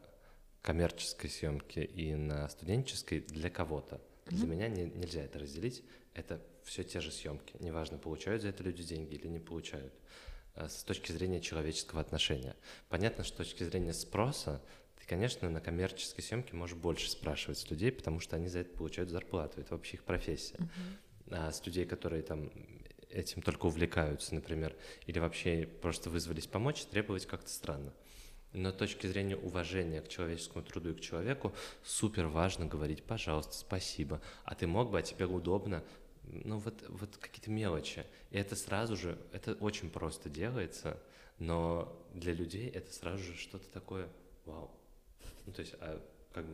коммерческой съемке и на студенческой для кого-то. Mm-hmm. Для меня не, нельзя это разделить. Это все те же съемки. Неважно, получают за это люди деньги или не получают. Э, с точки зрения человеческого отношения. Понятно, что с точки зрения спроса, ты, конечно, на коммерческой съемке можешь больше спрашивать с людей, потому что они за это получают зарплату. Это вообще их профессия. Uh-huh. А с людей, которые там этим только увлекаются, например, или вообще просто вызвались помочь, требовать как-то странно. Но с точки зрения уважения к человеческому труду и к человеку супер важно говорить «пожалуйста, спасибо», а ты мог бы, а тебе удобно, ну вот, вот какие-то мелочи. И это сразу же, это очень просто делается, но для людей это сразу же что-то такое вау. Ну то есть, а, как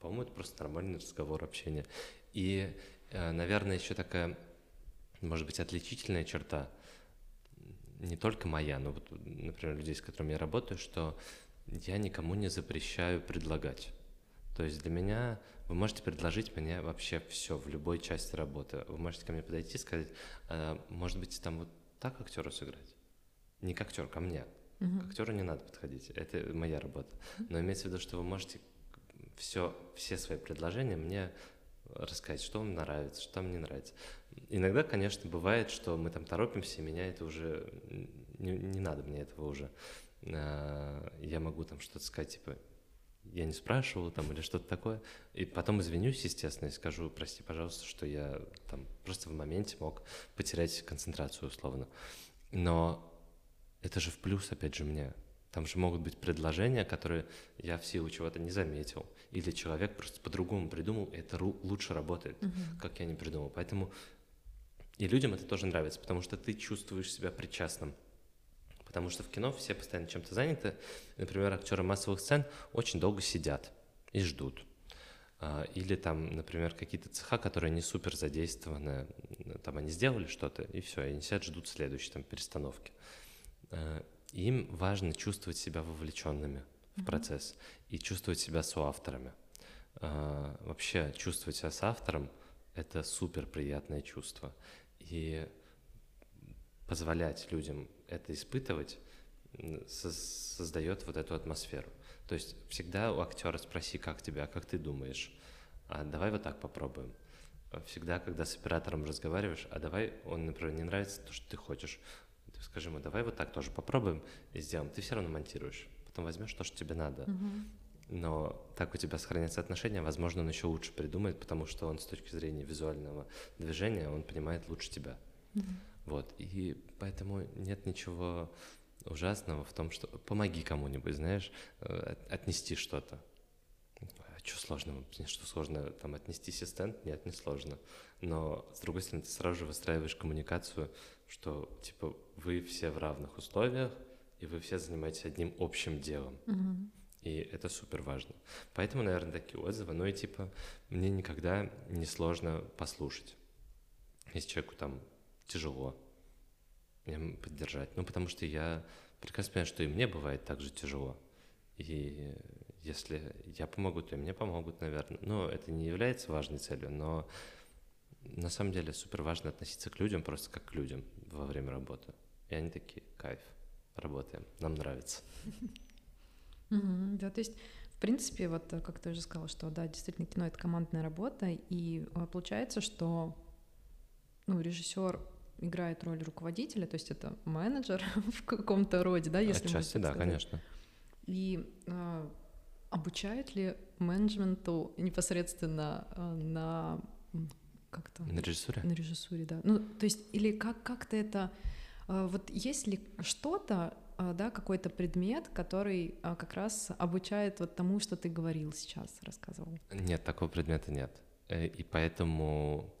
по-моему, это просто нормальный разговор, общение. И, э, наверное, еще такая, может быть, отличительная черта, не только моя, но вот, например, людей, с которыми я работаю, что я никому не запрещаю предлагать. То есть для меня вы можете предложить мне вообще все в любой части работы. Вы можете ко мне подойти и сказать, а, может быть, там вот так актеру сыграть? Не как актер, ко мне. Угу. К актеру не надо подходить, это моя работа. Но имеется в виду, что вы можете все, все свои предложения мне рассказать, что вам нравится, что вам не нравится. Иногда, конечно, бывает, что мы там торопимся, и меня это уже не, не надо мне этого уже. А, я могу там что-то сказать, типа, я не спрашивал там или что-то такое. И потом извинюсь, естественно, и скажу, прости, пожалуйста, что я там просто в моменте мог потерять концентрацию условно. Но это же в плюс, опять же, мне. Там же могут быть предложения, которые я в силу чего-то не заметил. Или человек просто по-другому придумал, и это лучше работает, uh-huh. как я не придумал. Поэтому и людям это тоже нравится, потому что ты чувствуешь себя причастным потому что в кино все постоянно чем-то заняты. Например, актеры массовых сцен очень долго сидят и ждут. А, или там, например, какие-то цеха, которые не супер задействованы, там они сделали что-то, и все, они сидят, ждут следующей там перестановки. А, им важно чувствовать себя вовлеченными в процесс и чувствовать себя соавторами. А, вообще чувствовать себя с автором — это супер приятное чувство. И позволять людям это испытывать, создает вот эту атмосферу. То есть всегда у актера спроси, как тебя, как ты думаешь, а давай вот так попробуем. Всегда, когда с оператором разговариваешь, а давай, он, например, не нравится то, что ты хочешь, ты скажи ему, давай вот так тоже попробуем и сделаем. Ты все равно монтируешь, потом возьмешь то, что тебе надо. Uh-huh. Но так у тебя сохранятся отношения, возможно, он еще лучше придумает, потому что он с точки зрения визуального движения, он понимает лучше тебя. Uh-huh. Вот, и поэтому нет ничего ужасного в том, что помоги кому-нибудь, знаешь, э, отнести что-то. А что сложного? Что сложно там отнести ассистент? Нет, не сложно. Но, с другой стороны, ты сразу же выстраиваешь коммуникацию, что, типа, вы все в равных условиях, и вы все занимаетесь одним общим делом. Mm-hmm. И это супер важно. Поэтому, наверное, такие отзывы. Ну и, типа, мне никогда не сложно послушать. Если человеку там тяжело поддержать. Ну, потому что я прекрасно понимаю, что и мне бывает так же тяжело. И если я помогу, то и мне помогут, наверное. Но это не является важной целью, но на самом деле супер важно относиться к людям просто как к людям во время работы. И они такие, кайф, работаем, нам нравится. <laughs> Да, то есть, в принципе, вот как ты уже сказала, что да, действительно кино это командная работа, и а, получается, что ну, режиссер играет роль руководителя, то есть это менеджер <laughs> в каком-то роде, да, если Отчасти, да, сказать. конечно. И э, обучают ли менеджменту непосредственно э, на как-то на режиссуре? На режиссуре, да. Ну, то есть или как как-то это э, вот есть ли что-то, э, да, какой-то предмет, который э, как раз обучает вот тому, что ты говорил сейчас, рассказывал? Нет, такого предмета нет, и поэтому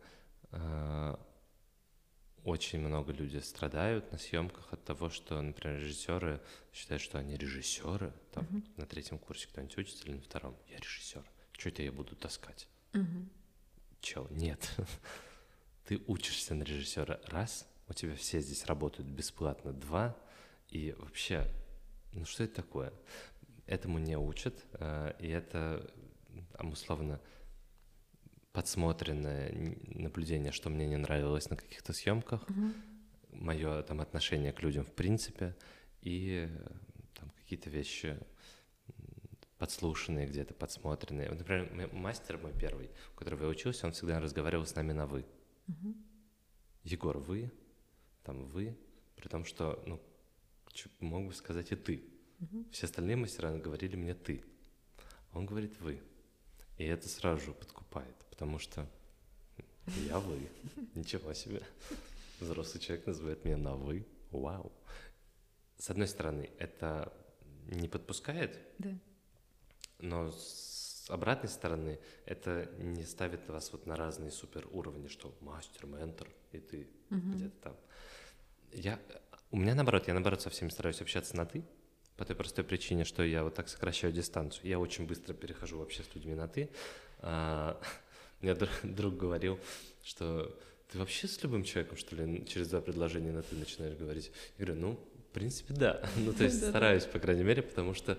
очень много людей страдают на съемках от того, что, например, режиссеры считают, что они режиссеры. Там uh-huh. на третьем курсе кто-нибудь учится или на втором? Я режиссер. Что это я буду таскать? Uh-huh. Чел, нет. <laughs> Ты учишься на режиссера раз, у тебя все здесь работают бесплатно два, и вообще, ну что это такое? Этому не учат, э, и это, условно, подсмотренное наблюдение, что мне не нравилось на каких-то съемках, угу. мое там отношение к людям в принципе, и там какие-то вещи подслушанные где-то, подсмотренные. Например, мастер мой первый, у которого я учился, он всегда разговаривал с нами на «вы». Угу. Егор, вы, там вы, при том, что, ну, мог бы сказать и ты. Угу. Все остальные мастера говорили мне ты. Он говорит вы. И это сразу же подкупает, потому что я вы. Ничего себе. Взрослый человек называет меня на вы. Вау. С одной стороны, это не подпускает, да. но с обратной стороны, это не ставит вас вот на разные супер уровни, что мастер, ментор, и ты угу. где-то там. Я, у меня наоборот, я наоборот со всеми стараюсь общаться на «ты», по той простой причине, что я вот так сокращаю дистанцию. Я очень быстро перехожу вообще с людьми на «ты». Мне <laughs> друг, говорил, что ты вообще с любым человеком, что ли, через два предложения на «ты» начинаешь говорить? Я говорю, ну, в принципе, да. <laughs> Ну, то есть стараюсь, по крайней мере, потому что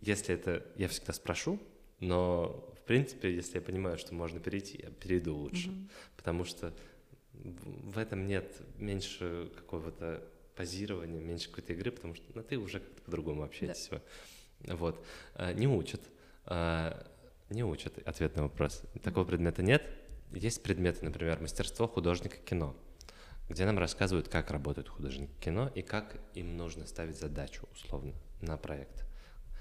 если это... Я всегда спрошу, но, в принципе, если я понимаю, что можно перейти, я перейду лучше. Потому что в этом нет меньше какого-то позирования, меньше какой-то игры, потому что ну, ты уже как-то по-другому общаетесь. Да. Вот. А, не учат. Не учат. Ответ на вопрос. Такого предмета нет. Есть предметы, например, мастерство художника кино, где нам рассказывают, как работают художники кино и как им нужно ставить задачу, условно, на проект.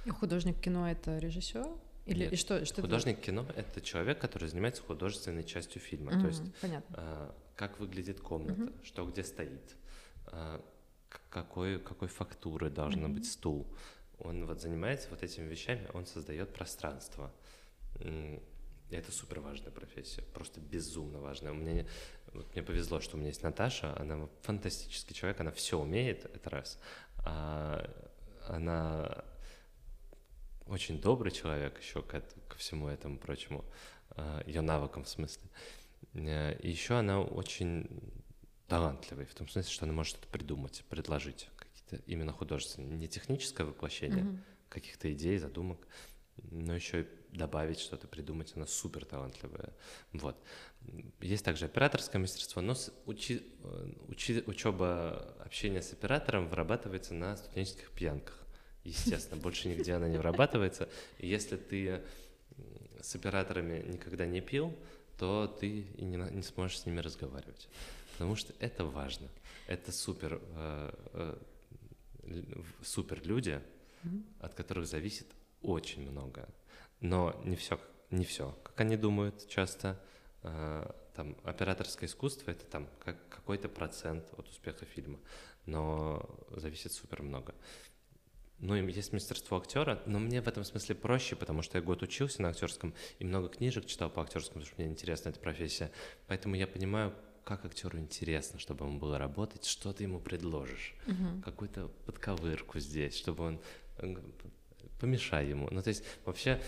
И художник кино — это режиссер? Или Нет. И что, что художник это? кино это человек, который занимается художественной частью фильма. Mm-hmm, То есть понятно. А, как выглядит комната, mm-hmm. что где стоит, а, какой, какой фактуры должен mm-hmm. быть стул. Он вот занимается вот этими вещами, он создает пространство. И это супер важная профессия, просто безумно важная. У меня, вот мне повезло, что у меня есть Наташа, она фантастический человек, она все умеет, это раз. А она очень добрый человек еще ко, ко всему этому прочему, а, ее навыкам в смысле. Э, и еще она очень талантливый, в том смысле, что она может что-то придумать, предложить, какие-то именно художественные, не техническое воплощение mm-hmm. каких-то идей, задумок, но еще и добавить что-то, придумать, она супер талантливая. Вот. Есть также операторское мастерство, но учи, учи, учеба, общение с оператором вырабатывается на студенческих пьянках. Естественно, больше нигде она не вырабатывается. И если ты с операторами никогда не пил, то ты и не, не сможешь с ними разговаривать потому что это важно. Это супер, э, э, супер люди, mm-hmm. от которых зависит очень много. Но не все, не все, как они думают часто. Э, там операторское искусство это там как какой-то процент от успеха фильма, но зависит супер много. Ну, есть мастерство актера, но мне в этом смысле проще, потому что я год учился на актерском и много книжек читал по актерскому, потому что мне интересна эта профессия. Поэтому я понимаю, как актеру интересно, чтобы ему было работать, что ты ему предложишь, угу. какую-то подковырку здесь, чтобы он э, помешай ему. Ну, то есть вообще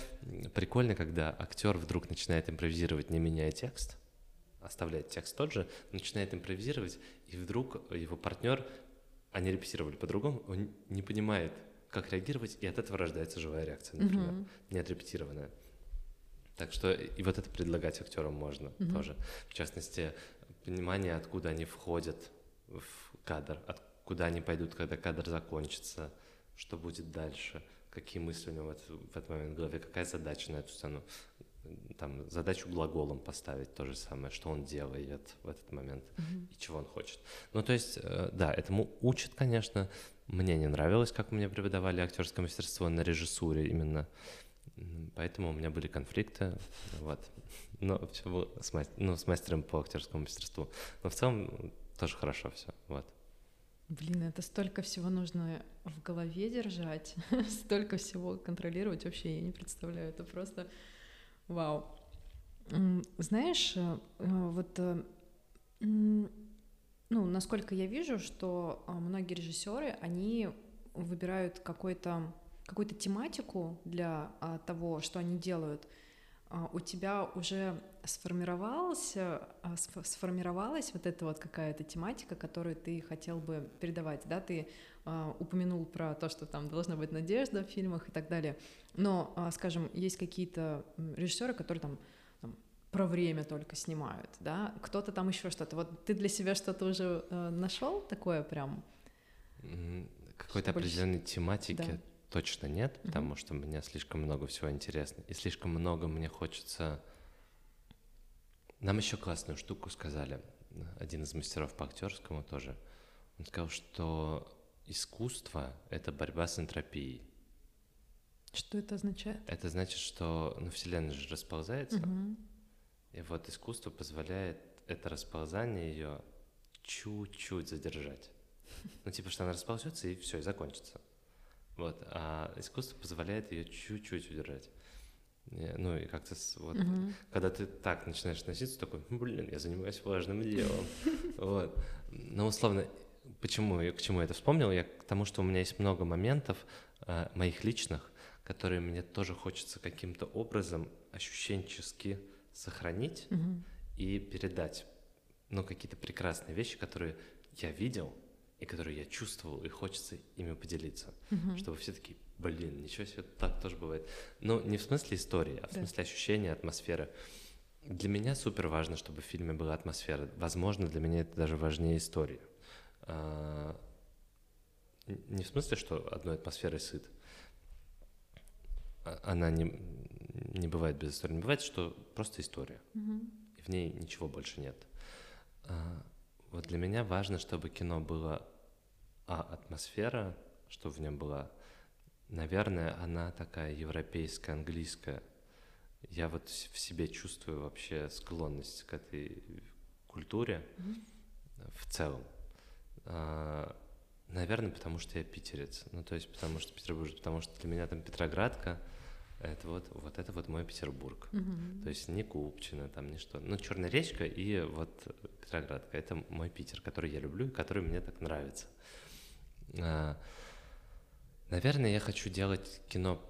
прикольно, когда актер вдруг начинает импровизировать, не меняя текст, оставляет текст тот же, начинает импровизировать, и вдруг его партнер, они репетировали по-другому, он не понимает, как реагировать, и от этого рождается живая реакция, например, mm не отрепетированная. Так что и вот это предлагать актерам можно mm тоже. В частности, понимание, откуда они входят в кадр, откуда они пойдут, когда кадр закончится, что будет дальше, какие мысли у него в этот, в этот момент в голове, какая задача на эту сцену. Там задачу глаголом поставить то же самое, что он делает в этот момент mm-hmm. и чего он хочет. Ну, то есть, э, да, этому учат, конечно. Мне не нравилось, как мне преподавали актерское мастерство на режиссуре именно. Поэтому у меня были конфликты. Вот. Но все было с, мастер, ну, с мастером по актерскому мастерству. Но в целом тоже хорошо все. Вот. Блин, это столько всего нужно в голове держать, <laughs> столько всего контролировать, вообще я не представляю, это просто вау. Знаешь, э, вот, э, ну, насколько я вижу, что многие режиссеры, они выбирают какой-то какую-то тематику для а, того, что они делают, у тебя уже сформировалась, а, сформировалась вот эта вот какая-то тематика, которую ты хотел бы передавать, да, ты а, упомянул про то, что там должна быть надежда в фильмах и так далее, но, скажем, есть какие-то режиссеры, которые там, там про время только снимают, да, кто-то там еще что-то. Вот ты для себя что-то уже э, нашел такое прям? Какой-то больше- определенной тематики Да. Точно нет, Мгм. потому что мне слишком много всего интересно. И слишком много мне хочется... Нам еще классную штуку сказали. Один из мастеров по актерскому тоже. Он сказал, что искусство — это борьба с энтропией. Что это означает? Это значит, что ну, Вселенная же расползается, Мгм. и вот искусство позволяет это расползание ее чуть-чуть задержать. Ну, типа, что она расползется и все, и закончится. Вот. А искусство позволяет ее чуть-чуть удержать. Не, Ну, и как-то вот, Мгм. когда ты так начинаешь носиться, такой, блин, я занимаюсь важным делом. <laughs> Вот. Но условно, почему я к чему я это вспомнил? Я к тому, что у меня есть много моментов э, моих личных, которые мне тоже хочется каким-то образом ощущенчески сохранить Мгм. и передать. Ну, какие-то прекрасные вещи, которые я видел и которые я чувствовал, и хочется ими поделиться. Мгм. Чтобы все такие, блин, ничего себе, так тоже бывает. Ну, не в смысле истории, а в Да. смысле ощущения, атмосферы. Для меня супер важно, чтобы в фильме была атмосфера. Возможно, для меня это даже важнее истории. А, Не в смысле, что одной атмосферой сыт. А- Она не, не бывает без истории. Не бывает, что просто история Мгм. и в ней ничего больше нет. Вот для меня важно, чтобы кино было а, атмосфера, что в нем была, наверное, она такая европейская, английская. Я вот в себе чувствую вообще склонность к этой культуре Мгм. в целом. А, Наверное, потому что я питерец. Ну, то есть, потому что петербуржец, потому что для меня там Петроградка, это вот, вот это вот мой Петербург. Мгм. То есть не Купчино, там ни что. Ну, Черная речка и вот Петроградка. Это мой Питер, который я люблю и который мне так нравится. А, Наверное, я хочу делать кино,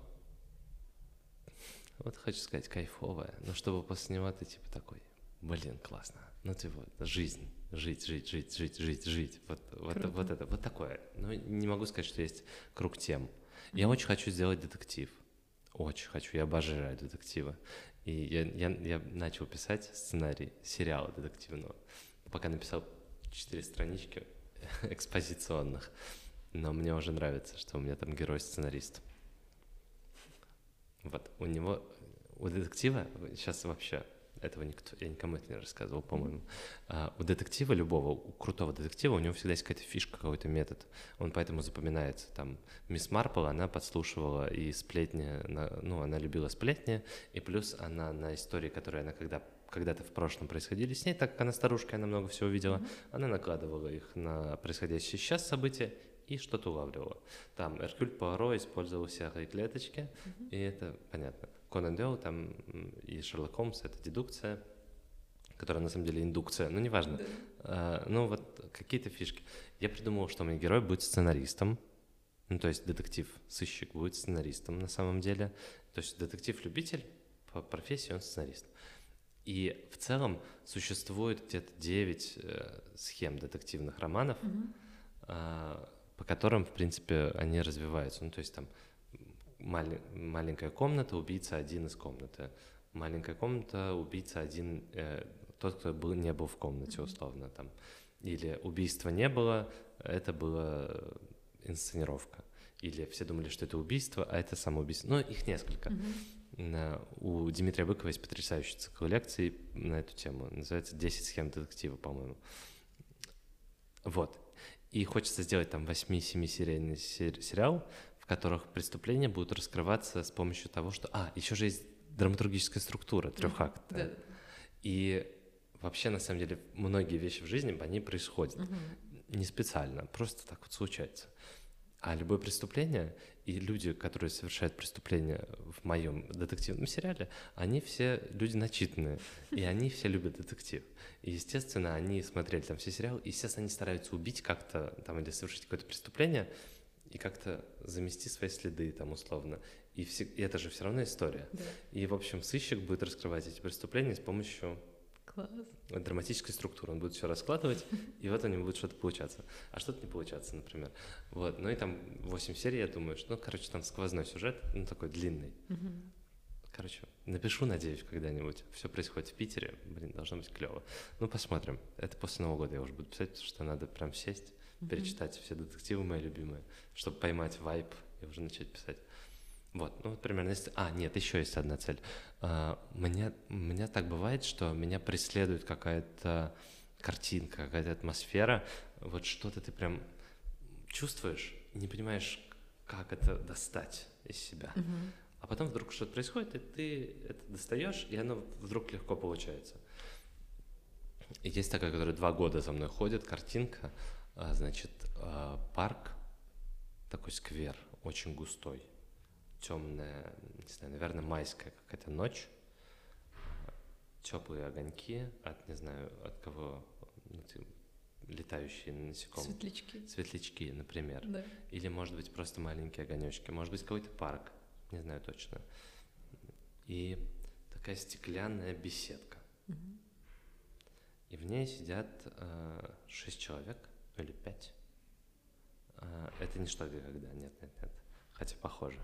вот хочу сказать, кайфовое, но чтобы после него ты типа такой, блин, классно. Ну, типа, жизнь, жить, жить, жить, жить, жить, жить. Вот, вот, Круто. вот это, вот такое. Ну, не могу сказать, что есть круг тем. Я очень хочу сделать детектив. Очень хочу, я обожаю детективы. И я, я, я начал писать сценарий сериала детективного. Пока написал четыре странички <laughs> экспозиционных. Но мне уже нравится, что у меня там герой-сценарист. Вот, у него, у детектива, сейчас вообще, этого никто, я никому это не рассказывал, по-моему. А, у детектива любого, у крутого детектива, у него всегда есть какая-то фишка, какой-то метод. Он поэтому запоминается. Там мисс Марпл, она подслушивала и сплетни, ну, она любила сплетни, и плюс она на истории, которые она когда когда-то в прошлом происходили с ней, так как она старушка, она много всего видела, она накладывала их на происходящие сейчас события и что-то улавливала. Там Эркюль Пуаро использовал серые клеточки, и это понятно. Конан Дойл там и Шерлок Холмс — это дедукция, которая на самом деле индукция, но неважно. А, ну вот какие-то фишки. Я придумал, что мой герой будет сценаристом, ну то есть детектив-сыщик будет сценаристом на самом деле. То есть детектив-любитель по профессии он сценарист. И в целом существует где-то 9 схем детективных романов, Мгм. а, по которым, в принципе, они развиваются. Ну, то есть там мали- маленькая комната, убийца один из комнаты. Маленькая комната, убийца один, э, тот, кто был, не был в комнате, условно. Там. Или убийства не было, это была инсценировка. Или все думали, что это убийство, а это самоубийство. Ну, их несколько. У Дмитрия Быкова есть потрясающий цикл лекций на эту тему. Называется «10 схем детектива», по-моему. Вот. И хочется сделать там 8-7 серийный сер- сериал, в которых преступления будут раскрываться с помощью того, что... А, еще же есть драматургическая структура, трехактная. Да. И вообще, на самом деле, многие вещи в жизни, они происходят Мгм. не специально, просто так вот случается. А любое преступление и люди, которые совершают преступления в моем детективном сериале, они все люди начитанные, и <laughs> они все любят детектив. И, естественно, они смотрели там все сериалы, и, естественно, они стараются убить как-то там или совершить какое-то преступление и как-то замести свои следы там условно. И, все, и это же все равно история. Да. И, в общем, сыщик будет раскрывать эти преступления с помощью Класс. драматической структуры. Он будет все раскладывать, <laughs> и вот у него будет что-то получаться. А что-то не получаться, например. Вот. Ну и там 8 серий, я думаю, что, ну, короче, там сквозной сюжет, ну, такой длинный. Мгм. Короче, напишу, надеюсь, когда-нибудь. Все происходит в Питере. Блин, должно быть клево. Ну, посмотрим. Это после Нового года я уже буду писать, потому что надо прям сесть перечитать все детективы мои любимые, чтобы поймать вайп и уже начать писать. Вот, ну вот примерно. Если... А, нет, еще есть одна цель. А, меня, меня так бывает, что меня преследует какая-то картинка, какая-то атмосфера, вот что-то ты прям чувствуешь, не понимаешь, как это достать из себя. Мгм. А потом вдруг что-то происходит, и ты это достаешь, и оно вдруг легко получается. И есть такая, которая два года за мной ходит, картинка, значит, а, парк, такой сквер, очень густой, темная, не знаю, наверное, майская какая-то ночь, теплые огоньки от, не знаю, от кого, ну, ты- летающие насекомые. Светлячки. Светлячки, например. Да. Или, может быть, просто маленькие огонечки. Может быть, какой-то парк. Не знаю точно. И такая стеклянная беседка. Мгм. И в ней сидят э, шесть человек, или пять. Э, это не что где когда, нет, нет, нет. Хотя похоже.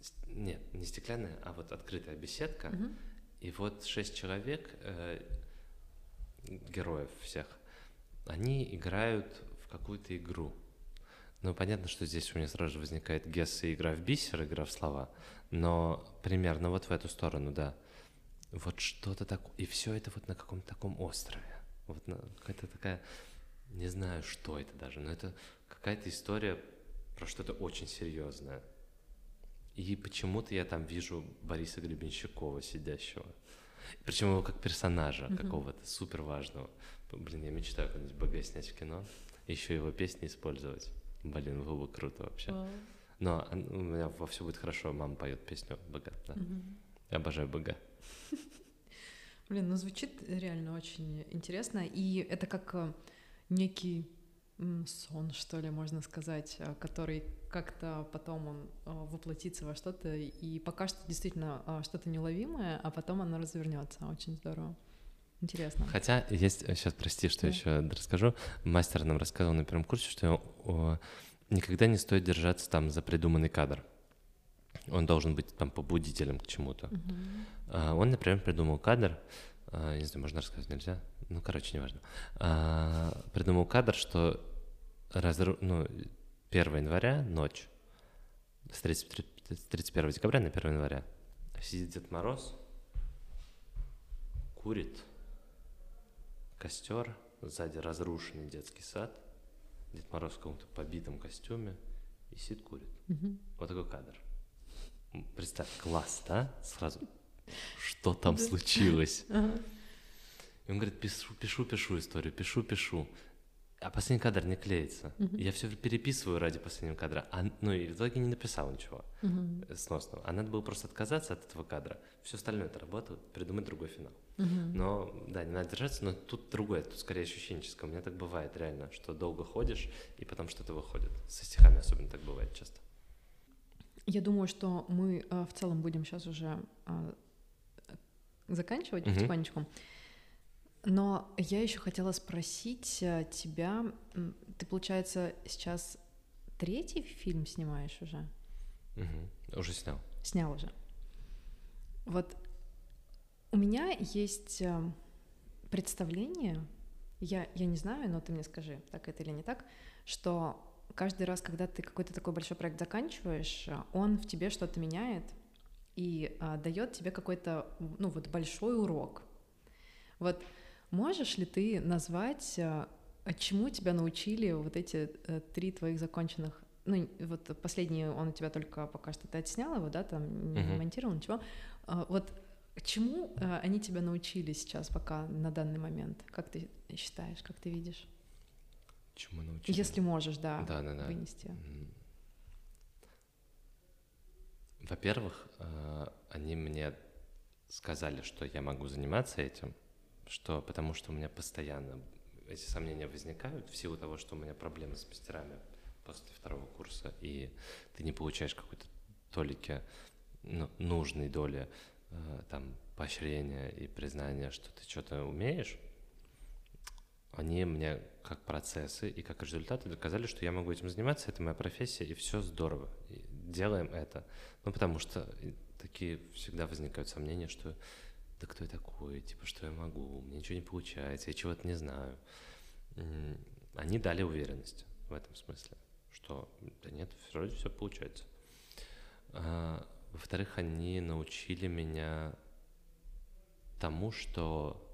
С- нет, не стеклянная, а вот открытая беседка. Мгм. И вот шесть человек, э, героев всех, они играют в какую-то игру. Ну, понятно, что здесь у меня сразу же возникает гесс и игра в бисер, игра в слова, но примерно вот в эту сторону, да. Вот что-то такое. И все это вот на каком-то таком острове. Вот какая-то такая, не знаю, что это даже, но это какая-то история про что-то очень серьезное. И почему-то я там вижу Бориса Гребенщикова сидящего. Причем его как персонажа Мгм. какого-то супер важного. Блин, я мечтаю когда-нибудь БГ снять в кино, еще его песни использовать. Блин, было бы круто вообще. Вау. Но у меня во все будет хорошо, мама поет песню БГ, да. Мгм. Я обожаю БГ. <laughs> Блин, ну звучит реально очень интересно. И это как э, некий сон, что ли, можно сказать, э, который как-то потом он э, воплотится во что-то. И пока что действительно что-то неуловимое, а потом оно развернется. Очень здорово. Интересно. Хотя есть, сейчас прости, что Да. еще расскажу. Мастер нам рассказывал на первом курсе, что о, никогда не стоит держаться там за придуманный кадр. Он должен быть там побудителем к чему-то. Мгм. А, Он, например, придумал кадр, а, не знаю, можно рассказать, нельзя? Ну, короче, неважно. А, Придумал кадр, что разру... ну, 1 января, ночь, с 30 с 31 декабря на 1 января, сидит Дед Мороз, курит, костер, сзади разрушенный детский сад, Дед Мороз в каком-то побитом костюме и сидит курит. Мгм. Вот такой кадр. Представь, класс, да? Сразу. Что там Да. случилось? <laughs> Ага. И он говорит, пишу, пишу, пишу историю, пишу, пишу. А последний кадр не клеится. Мгм. Я все переписываю ради последнего кадра. А, ну и в итоге не написал ничего э, сносного. А надо было просто отказаться от этого кадра. Все остальное это работает, придумать другой финал. Мгм. Но, да, не надо держаться, но тут другое, тут скорее ощущенческое. У меня так бывает реально, что долго ходишь, и потом что-то выходит. Со стихами особенно так бывает часто. Я думаю, что мы э, в целом будем сейчас уже э, заканчивать Мгм. потихонечку. Но я еще хотела спросить э, тебя, ты, получается, сейчас третий фильм снимаешь уже? Мгм. Уже снял. Снял уже. Вот у меня есть э, представление, я, я не знаю, но ты мне скажи, так это или не так, что каждый раз, когда ты какой-то такой большой проект заканчиваешь, э, он в тебе что-то меняет и дает тебе какой-то, ну вот большой урок. Вот можешь ли ты назвать, э, чему тебя научили вот эти э, три твоих законченных ну, вот последний, он у тебя только пока что ты отснял его, да, там не Мгм. монтировал, ничего. А, Вот чему э, они тебя научили сейчас пока на данный момент? Как ты считаешь, как ты видишь? Чему научили? Если можешь, да, Да, да, да. вынести. М. Во-первых, э, они мне сказали, что я могу заниматься этим, что потому что у меня постоянно эти сомнения возникают в силу того, что у меня проблемы с мастерами после второго курса, и ты не получаешь какой-то толики ну, нужной доли э, там поощрения и признания, что ты что-то умеешь, они мне как процессы и как результаты доказали, что я могу этим заниматься, это моя профессия, и все здорово. И делаем это. Ну, потому что такие всегда возникают сомнения, что да кто я такой, типа, что я могу, мне ничего не получается, я чего-то не знаю. Они дали уверенность в этом смысле, что да нет, вроде все получается. А, во-вторых, они научили меня тому, что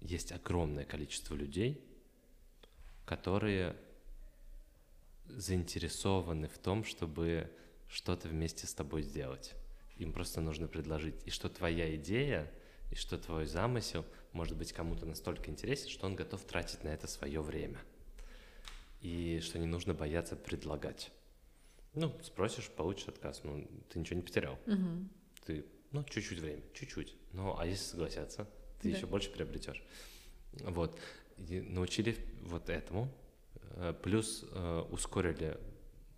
есть огромное количество людей, которые заинтересованы в том, чтобы что-то вместе с тобой сделать. Им просто нужно предложить. И что твоя идея, и что твой замысел может быть кому-то настолько интересен, что он готов тратить на это свое время. И что не нужно бояться предлагать. Ну, спросишь, получишь отказ. Ну, ты ничего не потерял. Угу. Ты, ну, чуть-чуть время, чуть-чуть. Ну, а если согласятся, ты да. еще больше приобретешь. Вот. И научили вот этому. Э, плюс э, ускорили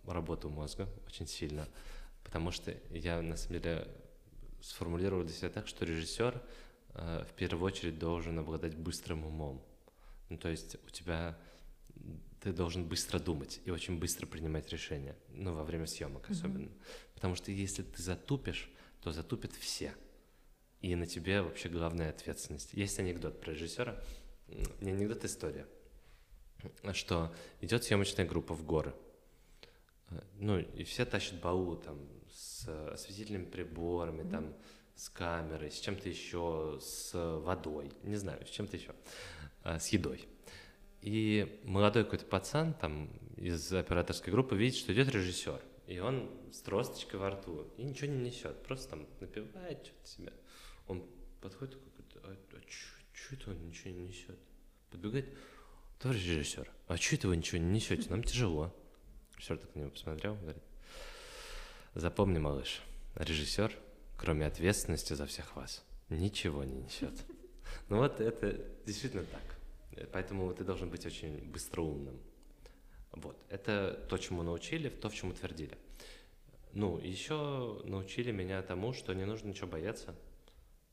работу мозга очень сильно. Потому что я, на самом деле, сформулировал для себя так, что режиссер э, в первую очередь должен обладать быстрым умом. Ну, то есть у тебя ты должен быстро думать и очень быстро принимать решения, ну, во время съемок mm-hmm. особенно. Потому что если ты затупишь, то затупят все. И на тебе вообще главная ответственность. Есть анекдот про режиссера, не анекдот, а история, что идет съемочная группа в горы. Ну, и все тащат баулы там с осветительными приборами, mm-hmm. там с камерой, с чем-то еще, с водой, не знаю, с чем-то еще, а, с едой. И молодой какой-то пацан там из операторской группы видит, что идет режиссер. И он с тросточкой во рту и ничего не несет, просто там напивает что-то себе. Он подходит такой, а, а что это он ничего не несет? Подбегает, товарищ режиссер, а что это вы ничего не несете? Нам тяжело. Режиссер так на него посмотрел, говорит, запомни, малыш, режиссер, кроме ответственности за всех вас, ничего не несет. Ну вот это действительно так. Поэтому ты должен быть очень быстроумным. Вот. Это то, чему научили, то, в чем утвердили. Ну, еще научили меня тому, что не нужно ничего бояться.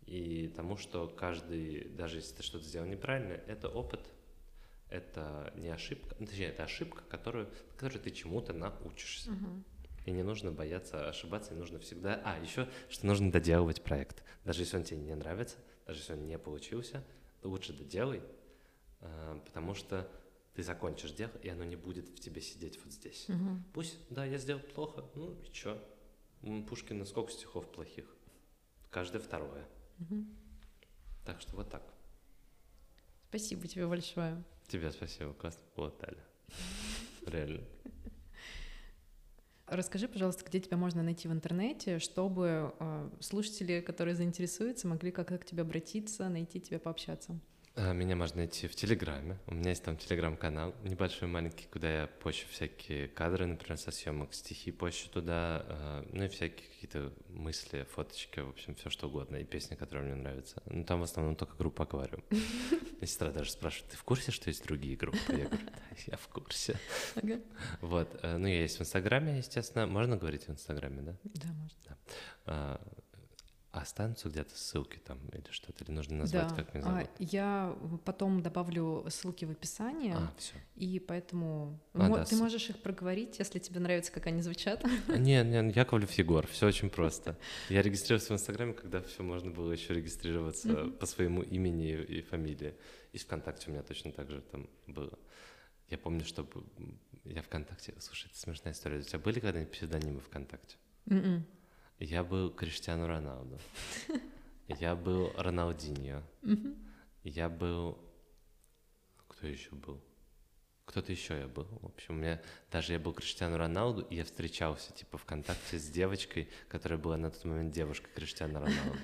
И тому, что каждый, даже если ты что-то сделал неправильно, это опыт, это не ошибка, ну, точнее, это ошибка, которую, которой ты чему-то научишься. Uh-huh. И не нужно бояться ошибаться, и нужно всегда... А, еще, что нужно доделывать проект. Даже если он тебе не нравится, даже если он не получился, лучше доделай, Э, потому что ты закончишь дело, и оно не будет в тебе сидеть вот здесь. Угу. Пусть, да, я сделал плохо, ну и чё? Пушкина сколько стихов плохих? Каждое второе. Угу. Так что вот так. Спасибо тебе большое. Тебе спасибо, классно Таля. Реально. Расскажи, пожалуйста, где тебя можно найти в интернете, чтобы э, слушатели, которые заинтересуются, могли как-то к тебе обратиться, найти тебя, пообщаться. А, меня можно найти в Телеграме. У меня есть там Телеграм-канал небольшой, маленький, куда я пощу всякие кадры, например, со съемок, стихи пощу туда, а, ну и всякие какие-то мысли, фоточки, в общем, все что угодно, и песни, которые мне нравятся. Ну там в основном только группа «Аквариум». <laughs> Сестра даже спрашивает, ты в курсе, что есть другие группы? Я говорю, да, я в курсе. Вот, э, ну я есть в Инстаграме, естественно. Можно говорить в Инстаграме, да? Да, можно. А, останутся где-то ссылки там или что-то, или нужно назвать, да. как меня зовут? А, я потом добавлю ссылки в описании, а, все. и поэтому а, да, ты с... можешь их проговорить, если тебе нравится, как они звучат. Нет, нет, Яковлев Егор, все очень просто. <laughs> Я регистрировался в Инстаграме, когда все можно было еще регистрироваться по своему имени и фамилии. И ВКонтакте у меня точно так же там было. Я помню, что я ВКонтакте... Слушай, это смешная история. У тебя были когда-нибудь псевдонимы ВКонтакте? Mm-mm. Я был Криштиану Роналду. <laughs> Я был Роналдиньо. Я был... Кто еще был? Кто-то еще я был. В общем, у меня даже я был Криштиану Роналду, и я встречался, типа, ВКонтакте с девочкой, которая была на тот момент девушкой Криштиану Роналду.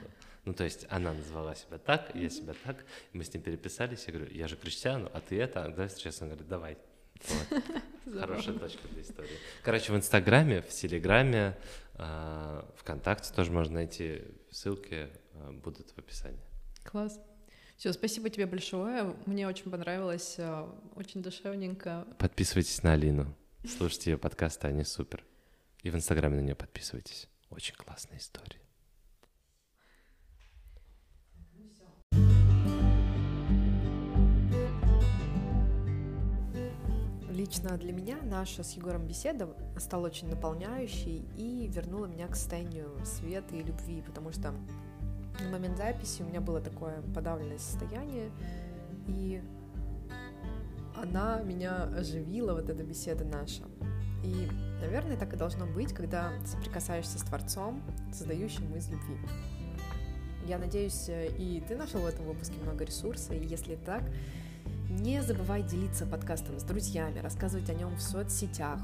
Ну, то есть она назвала себя так, я себя так, мы с ней переписались, я говорю, я же Криштиану, а ты это, давай встречаться. Он говорит, давай. Вот. <laughs> Хорошая точка для истории. Короче, в Инстаграме, в Телеграме, ВКонтакте тоже можно найти ссылки, а, будут в описании. Класс. Все, спасибо тебе большое. Мне очень понравилось, а, очень душевненько. Подписывайтесь на Алину, слушайте ее подкасты, они супер. И в Инстаграме на нее подписывайтесь. Очень классная история. Лично для меня наша с Егором беседа стала очень наполняющей и вернула меня к состоянию света и любви, потому что на момент записи у меня было такое подавленное состояние, и она меня оживила, вот эта беседа наша. И, наверное, так и должно быть, когда соприкасаешься с Творцом, создающим из любви. Я надеюсь, и ты нашел в этом выпуске много ресурсов, и если так, не забывай делиться подкастом с друзьями, рассказывать о нем в соцсетях.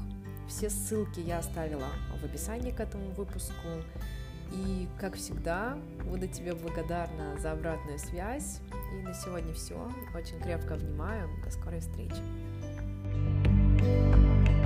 Все ссылки я оставила в описании к этому выпуску. И, как всегда, буду тебе благодарна за обратную связь. И на сегодня все. Очень крепко обнимаю. До скорой встречи. thank you